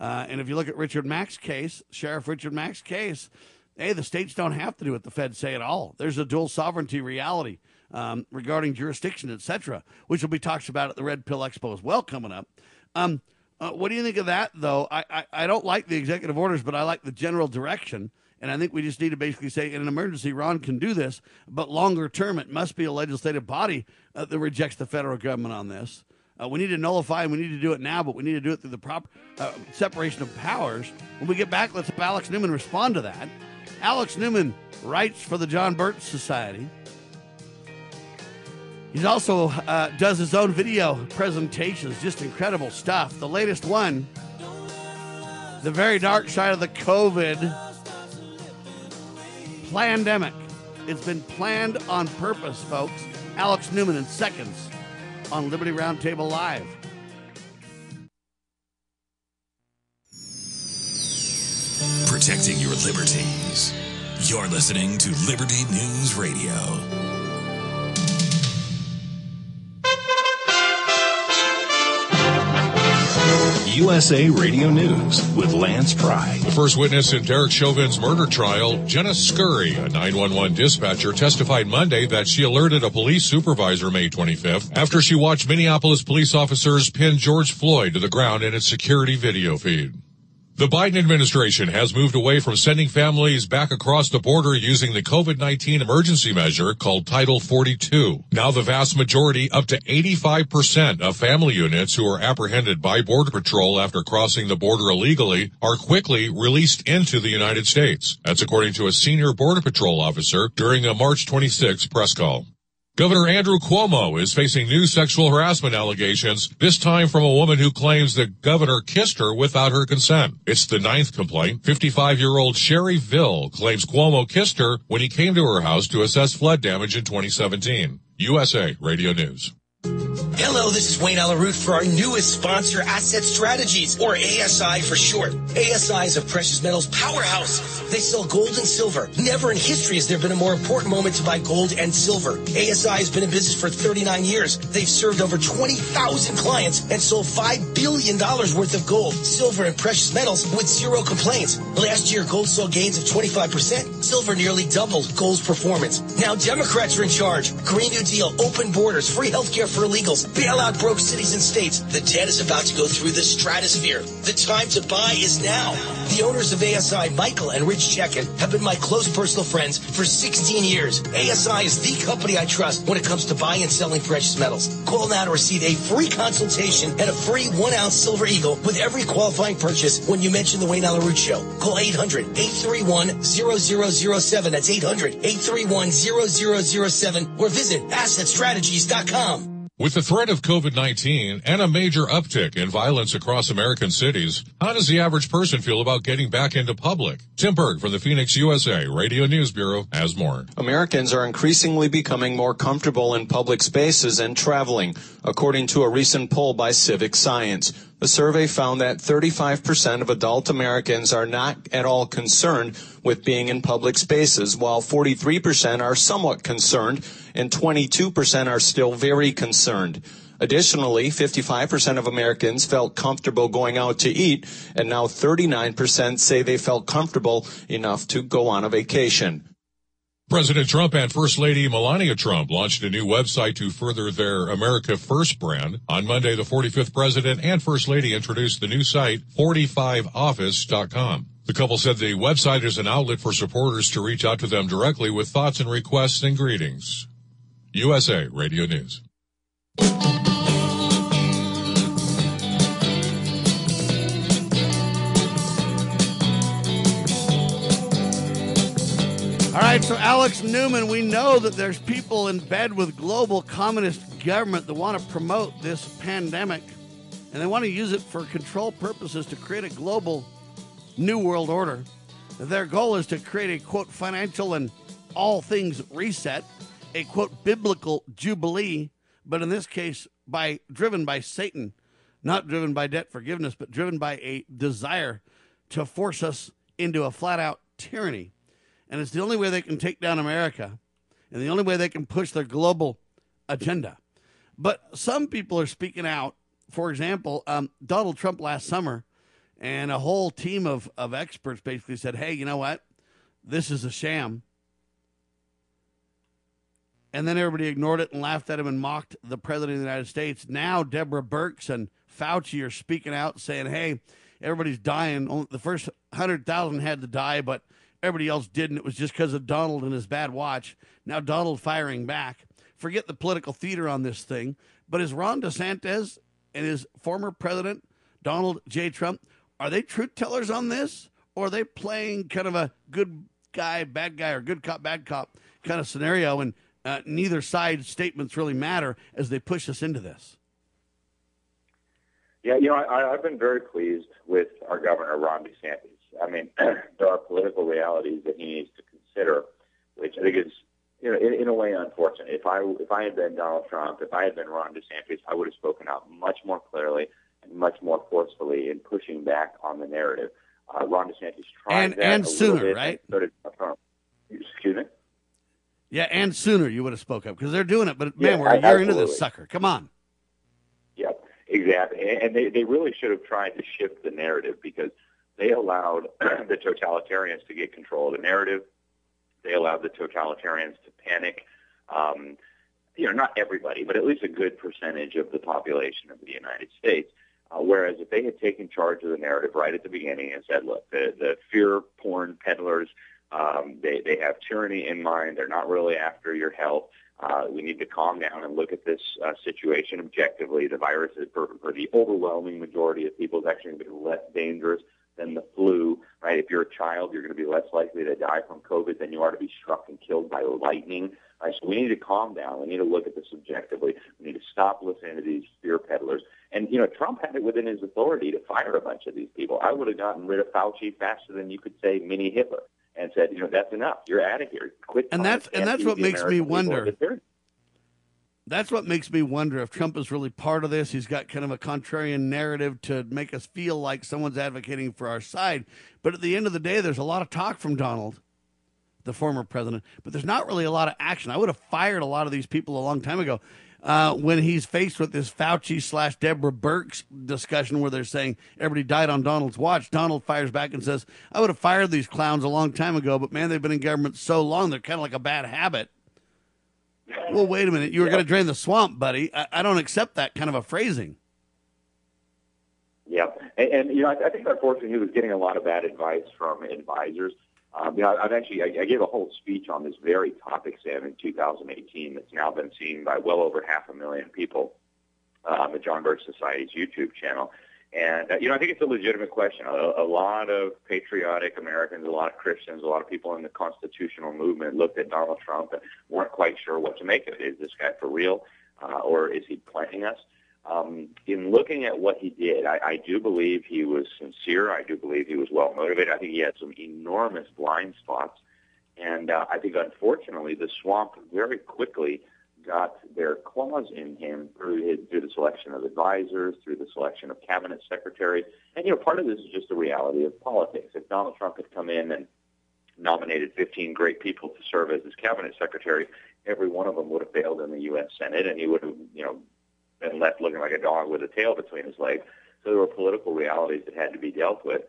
Uh, and if you look at Richard Mack's case, Sheriff Richard Mack's case, hey, the states don't have to do what the feds say at all. There's a dual sovereignty reality um, regarding jurisdiction, etc., which will be talked about at the Red Pill Expo as well coming up. Um, uh, what do you think of that, though? I, I, I, don't like the executive orders, but I like the general direction. And I think we just need to basically say, in an emergency, Ron can do this, but longer term, it must be a legislative body uh, that rejects the federal government on this. Uh, we need to nullify and we need to do it now, but we need to do it through the proper uh, separation of powers. When we get back, let's have Alex Newman respond to that. Alex Newman writes for the John Birch Society. He also uh, does his own video presentations, just incredible stuff. The latest one, The Very Dark Side of the COVID Pandemic. It's been planned on purpose, folks. Alex Newman in seconds on Liberty Roundtable Live. Protecting your liberties. You're listening to Liberty News Radio. USA Radio News with Lance Pry. The first witness in Derek Chauvin's murder trial, Jena Scurry, a 911 dispatcher, testified Monday that she alerted a police supervisor May 25th after she watched Minneapolis police officers pin George Floyd to the ground in its security video feed. The Biden administration has moved away from sending families back across the border using the COVID-19 emergency measure called Title 42. Now the vast majority, up to 85% of family units who are apprehended by Border Patrol after crossing the border illegally are quickly released into the United States. That's according to a senior Border Patrol officer during a March 26 press call. Governor Andrew Cuomo is facing new sexual harassment allegations, this time from a woman who claims the governor kissed her without her consent. It's the ninth complaint. 55-year-old Sherry Vill claims Cuomo kissed her when he came to her house to assess flood damage in 2017. USA Radio News. Hello, this is Wayne Allyn Root for our newest sponsor, Asset Strategies, or ASI for short. ASI is a precious metals powerhouse. They sell gold and silver. Never in history has there been a more important moment to buy gold and silver. ASI has been in business for 39 years. They've served over 20,000 clients and sold $5 billion worth of gold, silver, and precious metals with zero complaints. Last year, gold saw gains of 25%. Silver nearly doubled gold's performance. Now Democrats are in charge. Green New Deal, open borders, free healthcare for illegals, bailout broke cities and states. The debt is about to go through the stratosphere. The time to buy is now. The owners of ASI, Michael and Rich Checkan, have been my close personal friends for 16 years. ASI is the company I trust when it comes to buying and selling precious metals. Call now to receive a free consultation and a free one ounce silver eagle with every qualifying purchase when you mention the Wayne Allyn Root Show. Call 800-831-0007. That's 800-831-0007 or visit assetstrategies.com. With the threat of COVID-19 and a major uptick in violence across American cities, how does the average person feel about getting back into public? Tim Berg from the Phoenix USA Radio News Bureau has more. Americans are increasingly becoming more comfortable in public spaces and traveling, according to a recent poll by CivicScience. The survey found that 35% of adult Americans are not at all concerned with being in public spaces, while 43% are somewhat concerned and 22% are still very concerned. Additionally, 55% of Americans felt comfortable going out to eat, and now 39% say they felt comfortable enough to go on a vacation. President Trump and First Lady Melania Trump launched a new website to further their America First brand. On Monday, the 45th President and First Lady introduced the new site, 45office.com. The couple said the website is an outlet for supporters to reach out to them directly with thoughts and requests and greetings. USA Radio News. All right, so Alex Newman, we know that there's people in bed with global communist government that want to promote this pandemic, and they want to use it for control purposes to create a global new world order. Their goal is to create a quote financial and all things reset, a quote biblical jubilee, but in this case by driven by Satan, not driven by debt forgiveness, but driven by a desire to force us into a flat out tyranny. And it's the only way they can take down America and the only way they can push their global agenda. But some people are speaking out. For example, um, Donald Trump last summer and a whole team of, of experts basically said, hey, you know what? This is a sham. And then everybody ignored it and laughed at him and mocked the president of the United States. Now, Deborah Birx and Fauci are speaking out saying, hey, everybody's dying. The first 100,000 had to die, but everybody else didn't. It was just because of Donald and his bad watch. Now, Donald firing back. Forget the political theater on this thing. But is Ron DeSantis and his former president, Donald J. Trump, are they truth tellers on this? Or are they playing kind of a good guy, bad guy, or good cop, bad cop kind of scenario? And uh, neither side's statements really matter as they push us into this. Yeah, you know, I, I've been very pleased with our governor, Ron DeSantis. I mean, there are political realities that he needs to consider, which I think is, you know, in, in a way unfortunate. If I if I had been Donald Trump, if I had been Ron DeSantis, I would have spoken out much more clearly and much more forcefully in pushing back on the narrative. Uh, Ron DeSantis tried and that and sooner, right? So did Trump. Excuse me. Yeah, and sooner you would have spoke up because they're doing it. But man, Yeah, we're a year into this sucker. Come on. Yep. Exactly, and they, they really should have tried to shift the narrative because they allowed the totalitarians to get control of the narrative. They allowed the totalitarians to panic. Um, you know, not everybody, but at least a good percentage of the population of the United States. Uh, whereas if they had taken charge of the narrative right at the beginning and said, look, the, the fear porn peddlers, um, they, they have tyranny in mind. They're not really after your health. Uh, we need to calm down and look at this uh, situation objectively. The virus, is, for, for the overwhelming majority of people, is actually going to be less dangerous than the flu, right? If you're a child, you're going to be less likely to die from COVID than you are to be struck and killed by lightning. Right? So we need to calm down. We need to look at this objectively. We need to stop listening to these fear peddlers. And, you know, Trump had it within his authority to fire a bunch of these people. I would have gotten rid of Fauci faster than you could say mini Hitler and said, you know, that's enough. You're out of here. Quit. And that's and that's what makes American me wonder. That's what makes me wonder if Trump is really part of this. He's got kind of a contrarian narrative to make us feel like someone's advocating for our side. But at the end of the day, there's a lot of talk from Donald, the former president, but there's not really a lot of action. I would have fired a lot of these people a long time ago. Uh, when he's faced with this Fauci slash Deborah Birx discussion where they're saying everybody died on Donald's watch, Donald fires back and says, I would have fired these clowns a long time ago, but man, they've been in government so long, they're kind of like a bad habit. Well, wait a minute. You were going to drain the swamp, buddy. I, I, don't accept that kind of a phrasing. Yeah. And, and you know, I, I, think unfortunately he was getting a lot of bad advice from advisors. Um, you know, I've actually, I, I gave a whole speech on this very topic, Sam, in 2018 that's now been seen by well over half a million people uh, on the John Birch Society's YouTube channel. And, uh, you know, I think it's a legitimate question. A, a lot of patriotic Americans, a lot of Christians, a lot of people in the constitutional movement looked at Donald Trump and weren't quite sure what to make of it. Is this guy for real uh, or is he playing us? Um, in looking at what he did, I, I do believe he was sincere. I do believe he was well motivated. I think he had some enormous blind spots. And uh, I think, unfortunately, the swamp very quickly got their claws in him through his, through the selection of advisors, through the selection of cabinet secretaries. And, you know, part of this is just the reality of politics. If Donald Trump had come in and nominated 15 great people to serve as his cabinet secretary, every one of them would have failed in the U.S. Senate, and he would have, you know, been left looking like a dog with a tail between his legs. So there were political realities that had to be dealt with.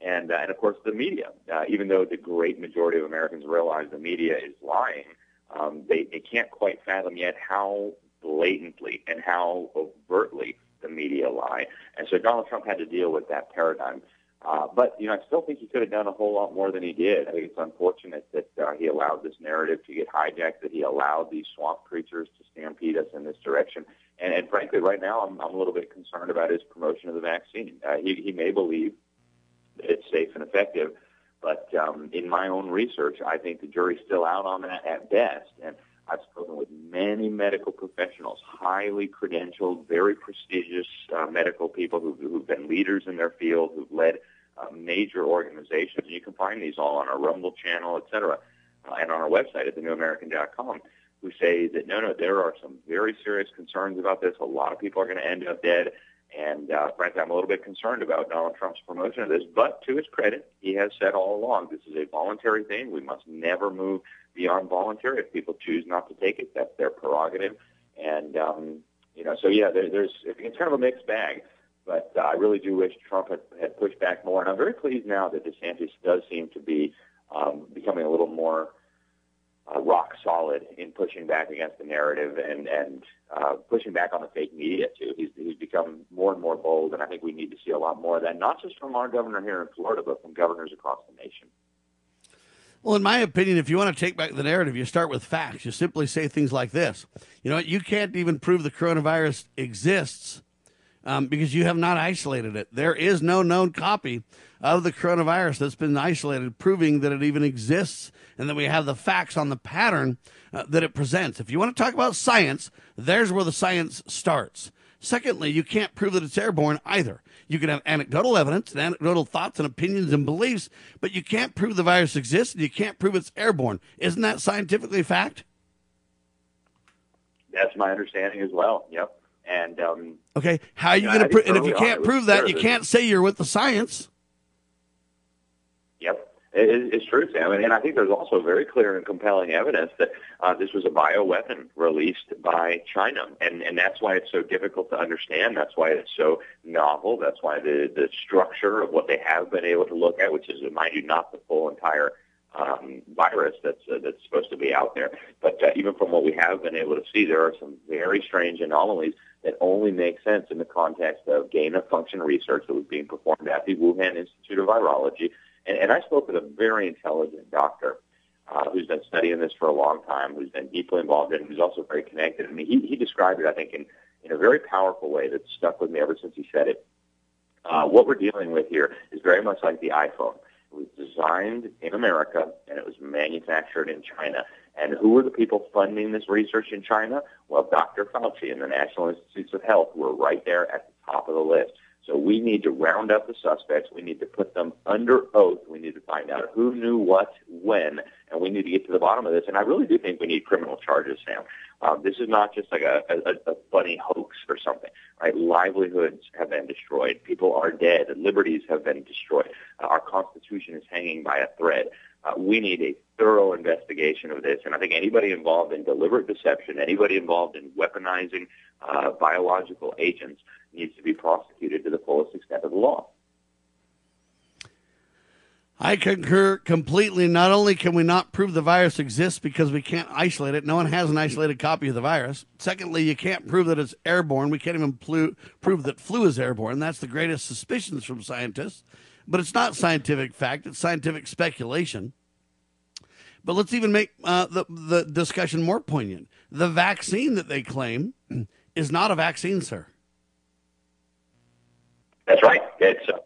And, uh, and of course, the media. Uh, even though the great majority of Americans realize the media is lying, um, they, they can't quite fathom yet how blatantly and how overtly the media lie. And so Donald Trump had to deal with that paradigm. Uh, but, you know, I still think he could have done a whole lot more than he did. I think it's unfortunate that uh, he allowed this narrative to get hijacked, that he allowed these swamp creatures to stampede us in this direction. And, and frankly, right now, I'm, I'm a little bit concerned about his promotion of the vaccine. Uh, he, he may believe that it's safe and effective, but um, in my own research, I think the jury's still out on that at best. And I've spoken with many medical professionals, highly credentialed, very prestigious uh, medical people who've, who've been leaders in their field, who've led uh, major organizations. And you can find these all on our Rumble channel, et cetera, uh, and on our website at thenewamerican.com, who say that no, no, there are some very serious concerns about this. A lot of people are going to end up dead. And uh, frankly, I'm a little bit concerned about Donald Trump's promotion of this. But to his credit, he has said all along this is a voluntary thing. We must never move beyond voluntary. If people choose not to take it, that's their prerogative. And um, you know, so yeah, there, there's it's kind of a mixed bag. But uh, I really do wish Trump had, had pushed back more. And I'm very pleased now that DeSantis does seem to be um, becoming a little more uh, rock solid in pushing back against the narrative and and uh, pushing back on the fake media too. He's he's become more and more bold, and I think we need to see a lot more of that, not just from our governor here in Florida, but from governors across the nation. Well, in my opinion, if you want to take back the narrative, you start with facts. You simply say things like this. You know, you can't even prove the coronavirus exists um, because you have not isolated it. There is no known copy of the coronavirus that's been isolated, proving that it even exists and that we have the facts on the pattern uh, that it presents. If you want to talk about science, there's where the science starts. Secondly, you can't prove that it's airborne either. You can have anecdotal evidence and anecdotal thoughts and opinions and beliefs, but you can't prove the virus exists and you can't prove it's airborne. Isn't that scientifically fact? That's my understanding as well. Yep. And um, okay, how are you, you going to? and if you can't prove that, you can't say you're with the science. Yep. It, it's true, Sam, and, and I think there's also very clear and compelling evidence that uh, this was a bioweapon released by China, and and that's why it's so difficult to understand. That's why it's so novel. That's why the the structure of what they have been able to look at, which is, mind you, not the full entire um, virus that's uh, that's supposed to be out there. But uh, even from what we have been able to see, there are some very strange anomalies that only make sense in the context of gain of function research that was being performed at the Wuhan Institute of Virology. And, and I spoke with a very intelligent doctor uh, who's been studying this for a long time, who's been deeply involved in it, who's also very connected. I mean, he, he described it, I think, in, in a very powerful way that stuck with me ever since he said it. Uh, what we're dealing with here is very much like the iPhone. It was designed in America and it was manufactured in China. And who were the people funding this research in China? Well, Dr. Fauci and the National Institutes of Health were right there at the top of the list. So we need to round up the suspects. We need to put them under oath. We need to find out who knew what, when, and we need to get to the bottom of this. And I really do think we need criminal charges, Sam. Um, this is not just like a, a, a funny hoax or something, right? Livelihoods have been destroyed. People are dead. Liberties have been destroyed. Uh, our Constitution is hanging by a thread. Uh, we need a thorough investigation of this. And I think anybody involved in deliberate deception, anybody involved in weaponizing uh, biological agents needs to be prosecuted to the fullest extent of the law. I concur completely. Not only can we not prove the virus exists because we can't isolate it, no one has an isolated copy of the virus. Secondly, you can't prove that it's airborne. We can't even plu- prove that flu is airborne. That's the greatest suspicions from scientists. But it's not scientific fact, it's scientific speculation. But let's even make uh, the, the discussion more poignant. The vaccine that they claim is not a vaccine, sir. That's right. It's a,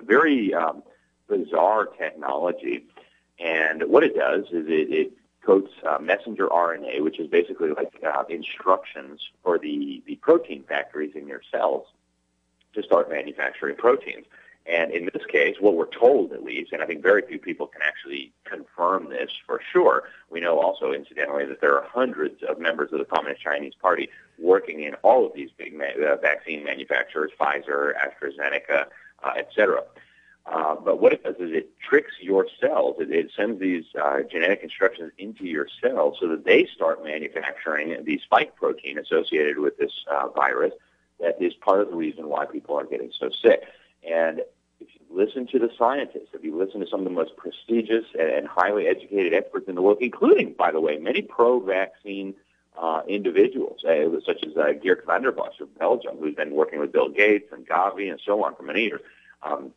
very um, bizarre technology. And what it does is it, it coats uh, messenger RNA, which is basically like uh, instructions for the, the protein factories in your cells to start manufacturing proteins. And in this case, what we're told at least, and I think very few people can actually confirm this for sure, we know also incidentally that there are hundreds of members of the Communist Chinese Party working in all of these big ma- uh, vaccine manufacturers, Pfizer, AstraZeneca, uh, et cetera. Uh, but what it does is it tricks your cells. It, it sends these uh, genetic instructions into your cells so that they start manufacturing the spike protein associated with this uh, virus that is part of the reason why people are getting so sick. And if you listen to the scientists, if you listen to some of the most prestigious and highly educated experts in the world, including, by the way, many pro-vaccine uh, individuals, uh, such as uh, Geert Bossche of Belgium, who's been working with Bill Gates and Gavi and so on for many years. Um,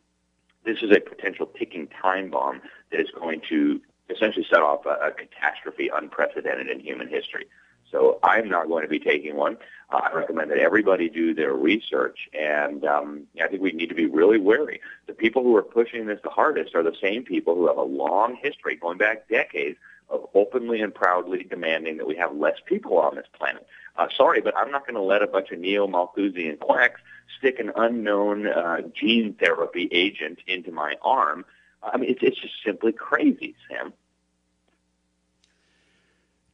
this is a potential ticking time bomb that is going to essentially set off a, a catastrophe unprecedented in human history. So I'm not going to be taking one. Uh, I recommend that everybody do their research, and um, I think we need to be really wary. The people who are pushing this the hardest are the same people who have a long history, going back decades, of openly and proudly demanding that we have less people on this planet. Uh, sorry, but I'm not going to let a bunch of neo-Malthusian quacks stick an unknown uh, gene therapy agent into my arm. I mean, it's, it's just simply crazy, Sam.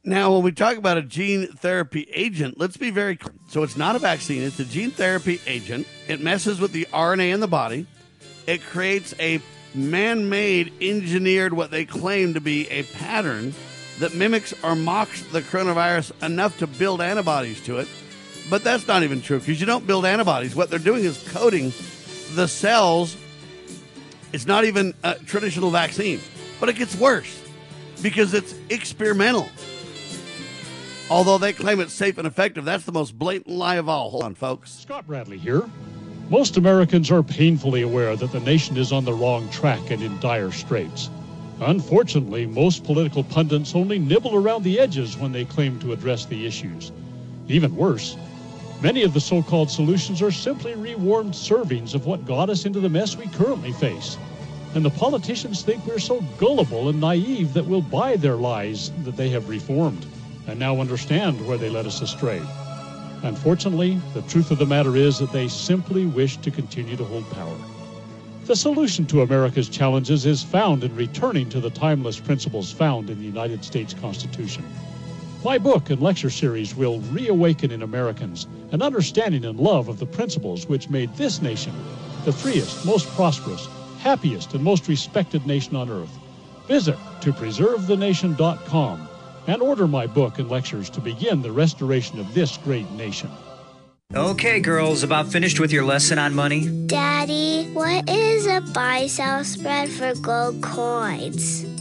Now, when we talk about a gene therapy agent, let's be very clear. So it's not a vaccine, it's a gene therapy agent. It messes with the RNA in the body. It creates a man made, engineered, what they claim to be a pattern that mimics or mocks the coronavirus enough to build antibodies to it. But that's not even true because you don't build antibodies. What they're doing is coating the cells. It's not even a traditional vaccine, but it gets worse because it's experimental. Although they claim it's safe and effective, that's the most blatant lie of all. Hold on, folks. Scott Bradley here. Most Americans are painfully aware that the nation is on the wrong track and in dire straits. Unfortunately, most political pundits only nibble around the edges when they claim to address the issues. Even worse, many of the so called solutions are simply rewarmed servings of what got us into the mess we currently face. And the politicians think we're so gullible and naive that we'll buy their lies that they have reformed and now understand where they led us astray. Unfortunately, the truth of the matter is that they simply wish to continue to hold power. The solution to America's challenges is found in returning to the timeless principles found in the United States Constitution. My book and lecture series will reawaken in Americans an understanding and love of the principles which made this nation the freest, most prosperous, happiest, and most respected nation on earth Visit to preservethenation.com and order my book and lectures to begin the restoration of this great nation. Okay, girls, about finished with your lesson on money? Daddy, what is a buy sell spread for gold coins?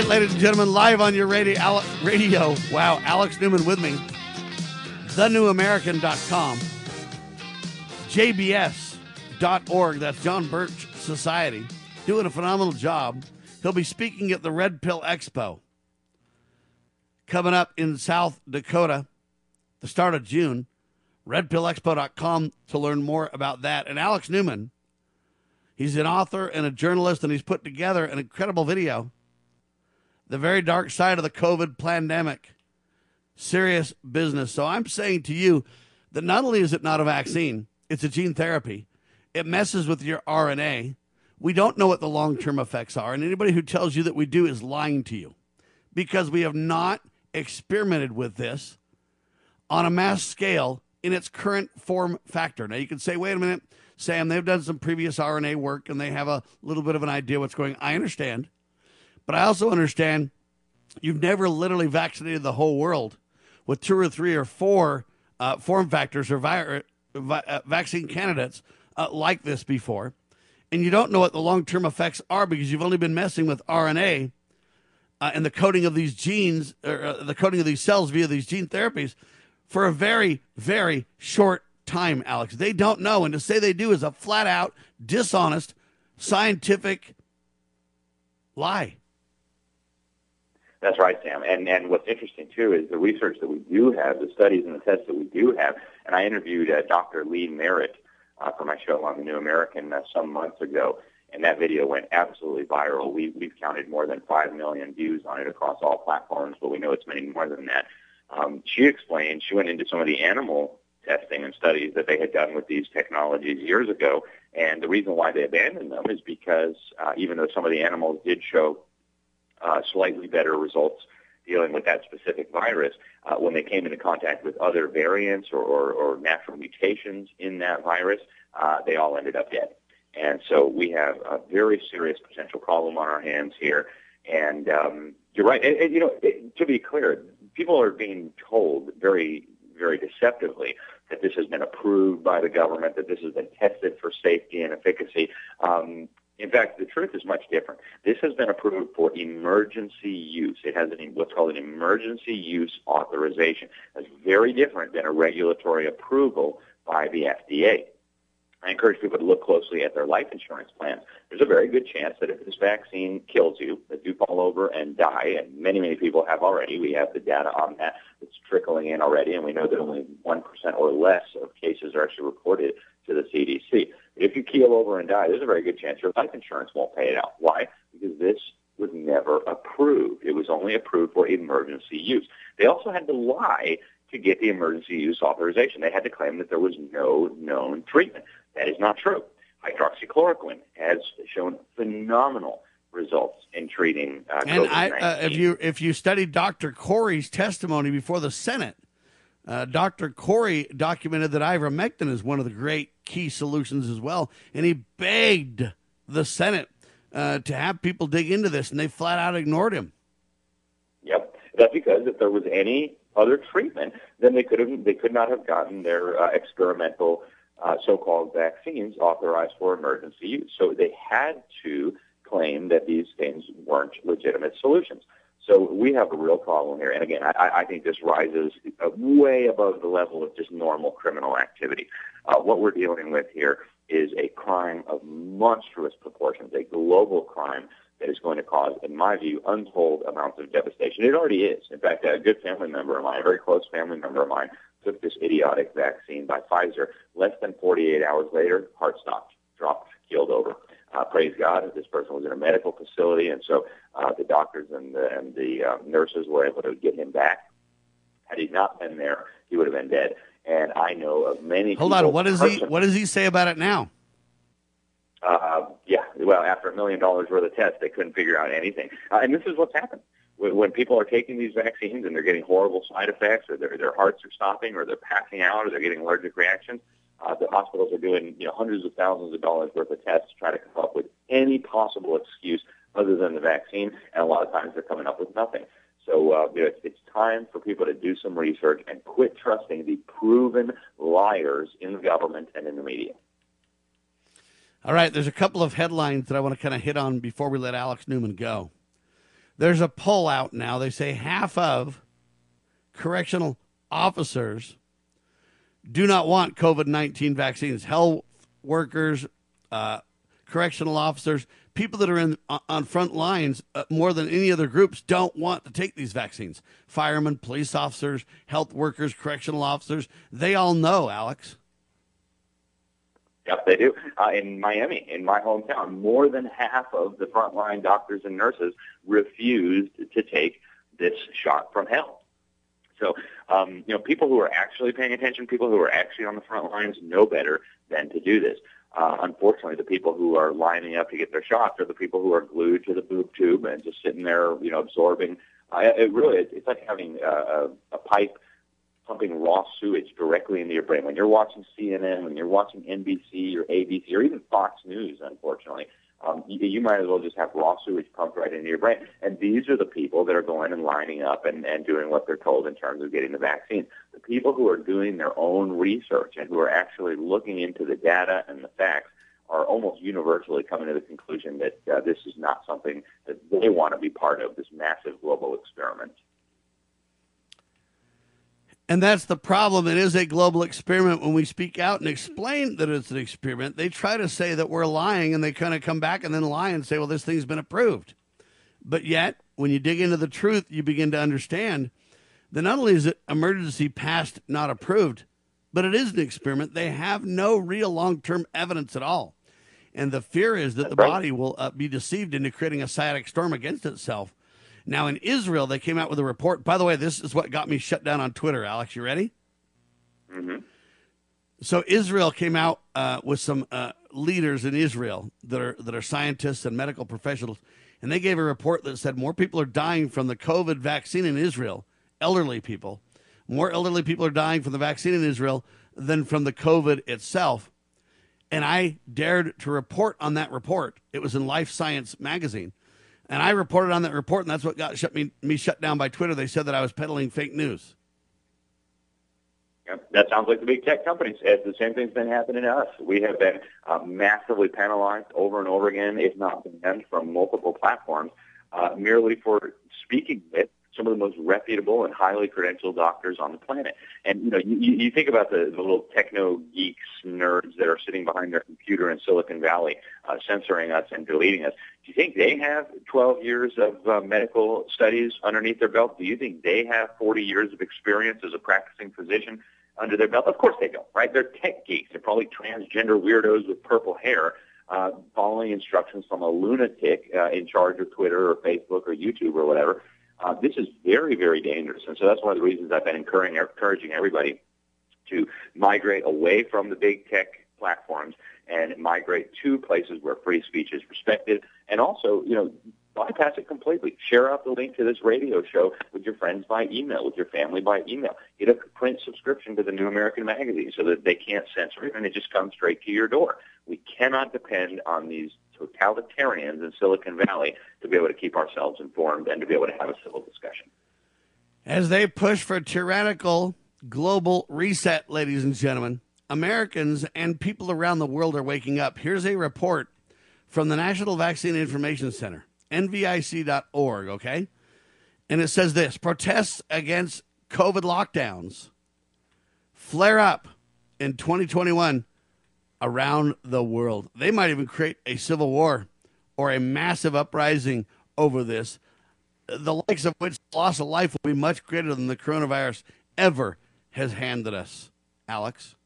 right, ladies and gentlemen, live on your radio. Ale- radio. Wow, Alex Newman with me. TheNewAmerican.com. JBS.org. That's John Birch Society. Doing a phenomenal job. He'll be speaking at the Red Pill Expo coming up in South Dakota the start of June. RedPillExpo.com to learn more about that. And Alex Newman, he's an author and a journalist, and he's put together an incredible video the very dark side of the COVID pandemic. Serious business. So I'm saying to you that not only is it not a vaccine, it's a gene therapy. It messes with your RNA. We don't know what the long term effects are. And anybody who tells you that we do is lying to you because we have not experimented with this on a mass scale in its current form factor. Now, you can say, wait a minute, Sam, they've done some previous RNA work and they have a little bit of an idea what's going on. I understand. But I also understand you've never literally vaccinated the whole world with two or three or four uh, form factors or vi- vi- uh, vaccine candidates uh, like this before. And you don't know what the long term effects are because you've only been messing with RNA uh, and the coding of these genes, or uh, the coding of these cells via these gene therapies for a very, very short time, Alex. They don't know. And to say they do is a flat out, dishonest, scientific lie. That's right, Sam. And and what's interesting too is the research that we do have, the studies and the tests that we do have. And I interviewed uh, Dr. Lee Merritt uh, for my show on the New American uh, some months ago, and that video went absolutely viral. We we've counted more than five million views on it across all platforms, but we know it's many more than that. Um, she explained she went into some of the animal testing and studies that they had done with these technologies years ago, and the reason why they abandoned them is because uh, even though some of the animals did show uh, slightly better results dealing with that specific virus. Uh, when they came into contact with other variants or, or, or natural mutations in that virus, uh, they all ended up dead. And so we have a very serious potential problem on our hands here. And um, you're right. And, and you know, it, to be clear, people are being told very, very deceptively that this has been approved by the government, that this has been tested for safety and efficacy. Um, in fact, the truth is much different. This has been approved for emergency use. It has an, what's called an emergency use authorization. That's very different than a regulatory approval by the FDA. I encourage people to look closely at their life insurance plans. There's a very good chance that if this vaccine kills you, that you fall over and die, and many, many people have already. We have the data on that that's trickling in already, and we know that only 1% or less of cases are actually reported to the CDC. If you keel over and die, there's a very good chance your life insurance won't pay it out. Why? Because this was never approved. It was only approved for emergency use. They also had to lie to get the emergency use authorization. They had to claim that there was no known treatment. That is not true. Hydroxychloroquine has shown phenomenal results in treating uh, and I, uh, if you if you study Dr. Kory's testimony before the Senate, uh, Dr. Kory documented that ivermectin is one of the great key solutions as well, and he begged the Senate uh, to have people dig into this, and they flat out ignored him. Yep, that's because if there was any other treatment, then they could have they could not have gotten their uh, experimental uh, so-called vaccines authorized for emergency use. So they had to claim that these things weren't legitimate solutions. So we have a real problem here. And again, I, I think this rises way above the level of just normal criminal activity. Uh, what we're dealing with here is a crime of monstrous proportions, a global crime that is going to cause, in my view, untold amounts of devastation. It already is. In fact, a good family member of mine, a very close family member of mine, took this idiotic vaccine by Pfizer. Less than 48 hours later, heart stopped, dropped, keeled over. Uh, praise God, that this person was in a medical facility, and so uh, the doctors and the, and the uh, nurses were able to get him back. Had he not been there, he would have been dead. And I know of many. Hold on, what does he what does he say about it now? Uh, yeah, well, after a million dollars worth of tests, they couldn't figure out anything. Uh, and this is what's happened. When, when people are taking these vaccines and they're getting horrible side effects, or their their hearts are stopping, or they're passing out, or they're getting allergic reactions, uh, the hospitals are doing you know hundreds of thousands of dollars worth of tests to try to come up with any possible excuse other than the vaccine, and a lot of times they're coming up with nothing. So uh, you know, it's, it's time for people to do some research and quit trusting the proven liars in the government and in the media. All right, there's a couple of headlines that I want to kind of hit on before we let Alex Newman go. There's a poll out now. They say half of correctional officers do not want COVID 19 vaccines. Health workers, uh, correctional officers, people that are in on front lines uh, more than any other groups don't want to take these vaccines. Firemen, police officers, health workers, correctional officers, they all know, Alex. Yep, they do. Uh, in Miami, in my hometown, more than half of the frontline doctors and nurses refused to take this shot from hell. So, um, you know, people who are actually paying attention, people who are actually on the front lines know better than to do this. Uh, unfortunately, the people who are lining up to get their shots are the people who are glued to the boob tube and just sitting there, you know, absorbing. Uh, it really, it's like having a, a pipe pumping raw sewage directly into your brain. When you're watching CNN, when you're watching NBC or ABC or even Fox News, unfortunately, um, you, you might as well just have raw sewage pumped right into your brain. And these are the people that are going and lining up and, and doing what they're told in terms of getting the vaccine. The people who are doing their own research and who are actually looking into the data and the facts are almost universally coming to the conclusion that uh, this is not something that they want to be part of, this massive global experiment. And that's the problem. It is a global experiment. When we speak out and explain that it's an experiment, they try to say that we're lying and they kind of come back and then lie and say, well, this thing's been approved. But yet, when you dig into the truth, you begin to understand that not only is it emergency passed, not approved, but it is an experiment. They have no real long term evidence at all. And the fear is that the body will uh, be deceived into creating a cytokine storm against itself now, in Israel, they came out with a report. By the way, this is what got me shut down on Twitter, Alex. You ready? Mm-hmm. So, Israel came out uh, with some uh, leaders in Israel that are, that are scientists and medical professionals, and they gave a report that said more people are dying from the COVID vaccine in Israel, elderly people. More elderly people are dying from the vaccine in Israel than from the COVID itself. And I dared to report on that report. It was in Life Science magazine. And I reported on that report, and that's what got shut me, me shut down by Twitter. They said that I was peddling fake news. Yep, that sounds like the big tech companies. It's the same thing's been happening to us. We have been uh, massively penalized over and over again, if not banned from multiple platforms, uh, merely for speaking with some of the most reputable and highly credentialed doctors on the planet. And you know, you, you think about the, the little techno geeks, nerds that are sitting behind their computer in Silicon Valley, uh, censoring us and deleting us. Do you think they have 12 years of uh, medical studies underneath their belt? Do you think they have 40 years of experience as a practicing physician under their belt? Of course they don't, right? They're tech geeks. They're probably transgender weirdos with purple hair. Uh, following instructions from a lunatic uh, in charge of Twitter or Facebook or YouTube or whatever. Uh, this is very, very dangerous. And so that's one of the reasons I've been encouraging, encouraging everybody to migrate away from the big tech platforms and migrate to places where free speech is respected. And also, you know, bypass it completely. Share out the link to this radio show with your friends by email, with your family by email. Get a print subscription to the New American Magazine so that they can't censor it and it just comes straight to your door. We cannot depend on these totalitarians in Silicon Valley to be able to keep ourselves informed and to be able to have a civil discussion. As they push for tyrannical global reset, ladies and gentlemen, Americans and people around the world are waking up. Here's a report from the National Vaccine Information Center, nvic.org, okay? And it says this protests against COVID lockdowns flare up in 2021 around the world. They might even create a civil war or a massive uprising over this, the likes of which loss of life will be much greater than the coronavirus ever has handed us. Alex?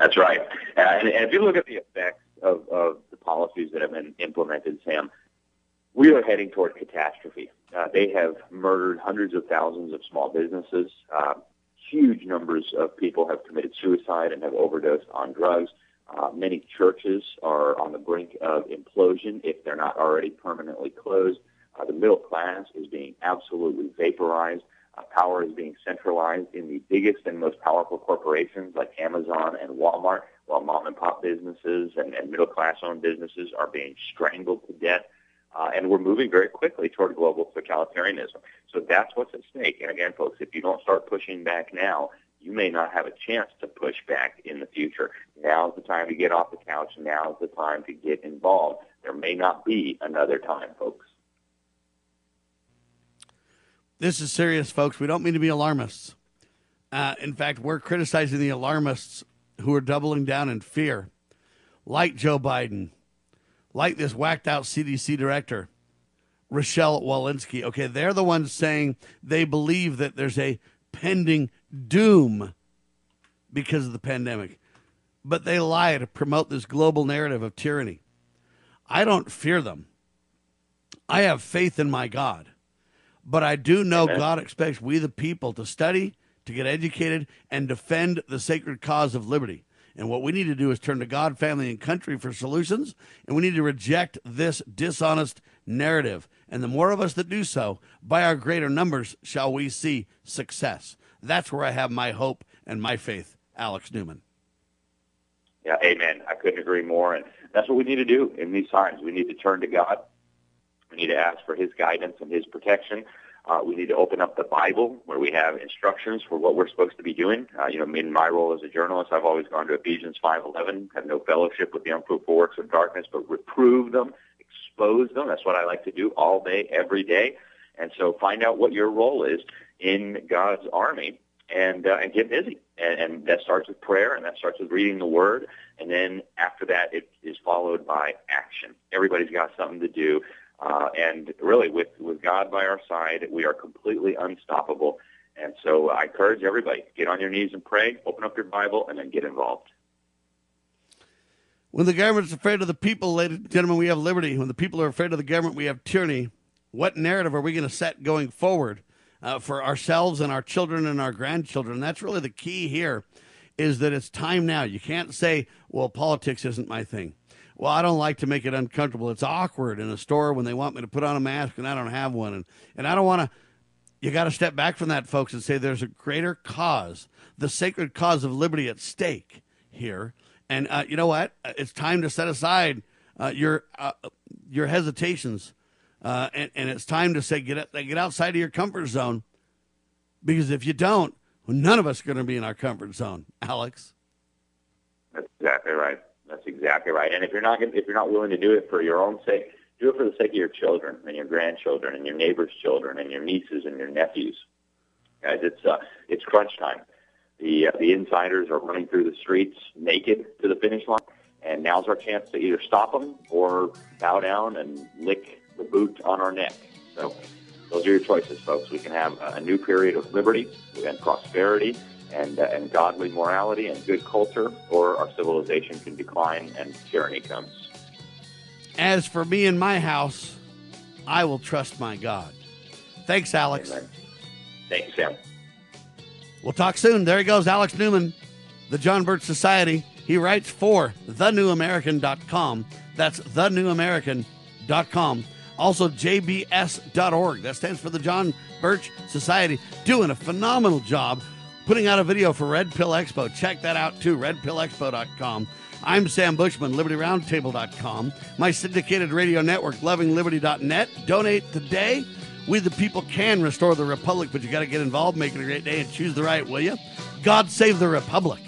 That's right. Uh, and, and if you look at the effects of, of the policies that have been implemented, Sam, we are heading toward catastrophe. Uh, they have murdered hundreds of thousands of small businesses. Uh, huge numbers of people have committed suicide and have overdosed on drugs. Uh, many churches are on the brink of implosion if they're not already permanently closed. Uh, the middle class is being absolutely vaporized. Uh, power is being centralized in the biggest and most powerful corporations like Amazon and Walmart, while mom and pop businesses and, and middle class owned businesses are being strangled to death. Uh, and we're moving very quickly toward global totalitarianism. So that's what's at stake. And again, folks, if you don't start pushing back now, you may not have a chance to push back in the future. Now's the time to get off the couch. Now's the time to get involved. There may not be another time, folks. This is serious, folks. We don't mean to be alarmists. Uh, in fact, we're criticizing the alarmists who are doubling down in fear, like Joe Biden, like this whacked out CDC director, Rochelle Walensky. Okay, they're the ones saying they believe that there's a pending doom because of the pandemic. But they lie to promote this global narrative of tyranny. I don't fear them. I have faith in my God. But I do know Amen. God expects we, the people, to study, to get educated, and defend the sacred cause of liberty. And what we need to do is turn to God, family, and country for solutions. And we need to reject this dishonest narrative. And the more of us that do so, by our greater numbers, shall we see success. That's where I have my hope and my faith, Alex Newman. Yeah, amen. I couldn't agree more. And that's what we need to do in these times. We need to turn to God. We need to ask for His guidance and His protection. Uh, we need to open up the Bible where we have instructions for what we're supposed to be doing. Uh, you know, in my role as a journalist, I've always gone to Ephesians 5:11, have no fellowship with the unfruitful works of darkness, but reprove them, expose them. That's what I like to do all day, every day. And so, find out what your role is in God's army and uh, and get busy. And, and that starts with prayer, and that starts with reading the Word, and then after that, it is followed by action. Everybody's got something to do. Uh, and really, with, with God by our side, we are completely unstoppable. And so I encourage everybody, get on your knees and pray, open up your Bible, and then get involved. When the government's afraid of the people, ladies and gentlemen, we have liberty. When the people are afraid of the government, we have tyranny. What narrative are we going to set going forward uh, for ourselves and our children and our grandchildren? That's really the key here is that it's time now. You can't say, well, politics isn't my thing well, I don't like to make it uncomfortable. It's awkward in a store when they want me to put on a mask and I don't have one. And, and I don't want to, you got to step back from that, folks, and say there's a greater cause, the sacred cause of liberty at stake here. And uh, you know what? It's time to set aside uh, your uh, your hesitations, uh, and, and it's time to say get get outside of your comfort zone, because if you don't, none of us are going to be in our comfort zone. Alex, that's exactly right. That's exactly right. And if you're not if you're not willing to do it for your own sake, do it for the sake of your children and your grandchildren and your neighbors' children and your nieces and your nephews. Guys, it's uh, it's crunch time. The uh, the insiders are running through the streets naked to the finish line, and now's our chance to either stop them or bow down and lick the boot on our neck. So those are your choices, folks. We can have a new period of liberty and prosperity and, uh, and godly morality and good culture, or our civilization can decline and tyranny comes. As for me and my house, I will trust my God. Thanks, Alex. Amen. Thank you, Sam. We'll talk soon. There he goes, Alex Newman, the John Birch Society. He writes for thenewamerican.com. That's thenewamerican.com. Also, jbs.org. That stands for the John Birch Society. Doing a phenomenal job putting out a video for Red Pill Expo. Check that out too, redpillexpo.com. I'm Sam Bushman, LibertyRoundtable.com. My syndicated radio network, LovingLiberty.net. Donate today. We the people can restore the republic, but you got to get involved, make it a great day, and choose the right, will you? God save the republic.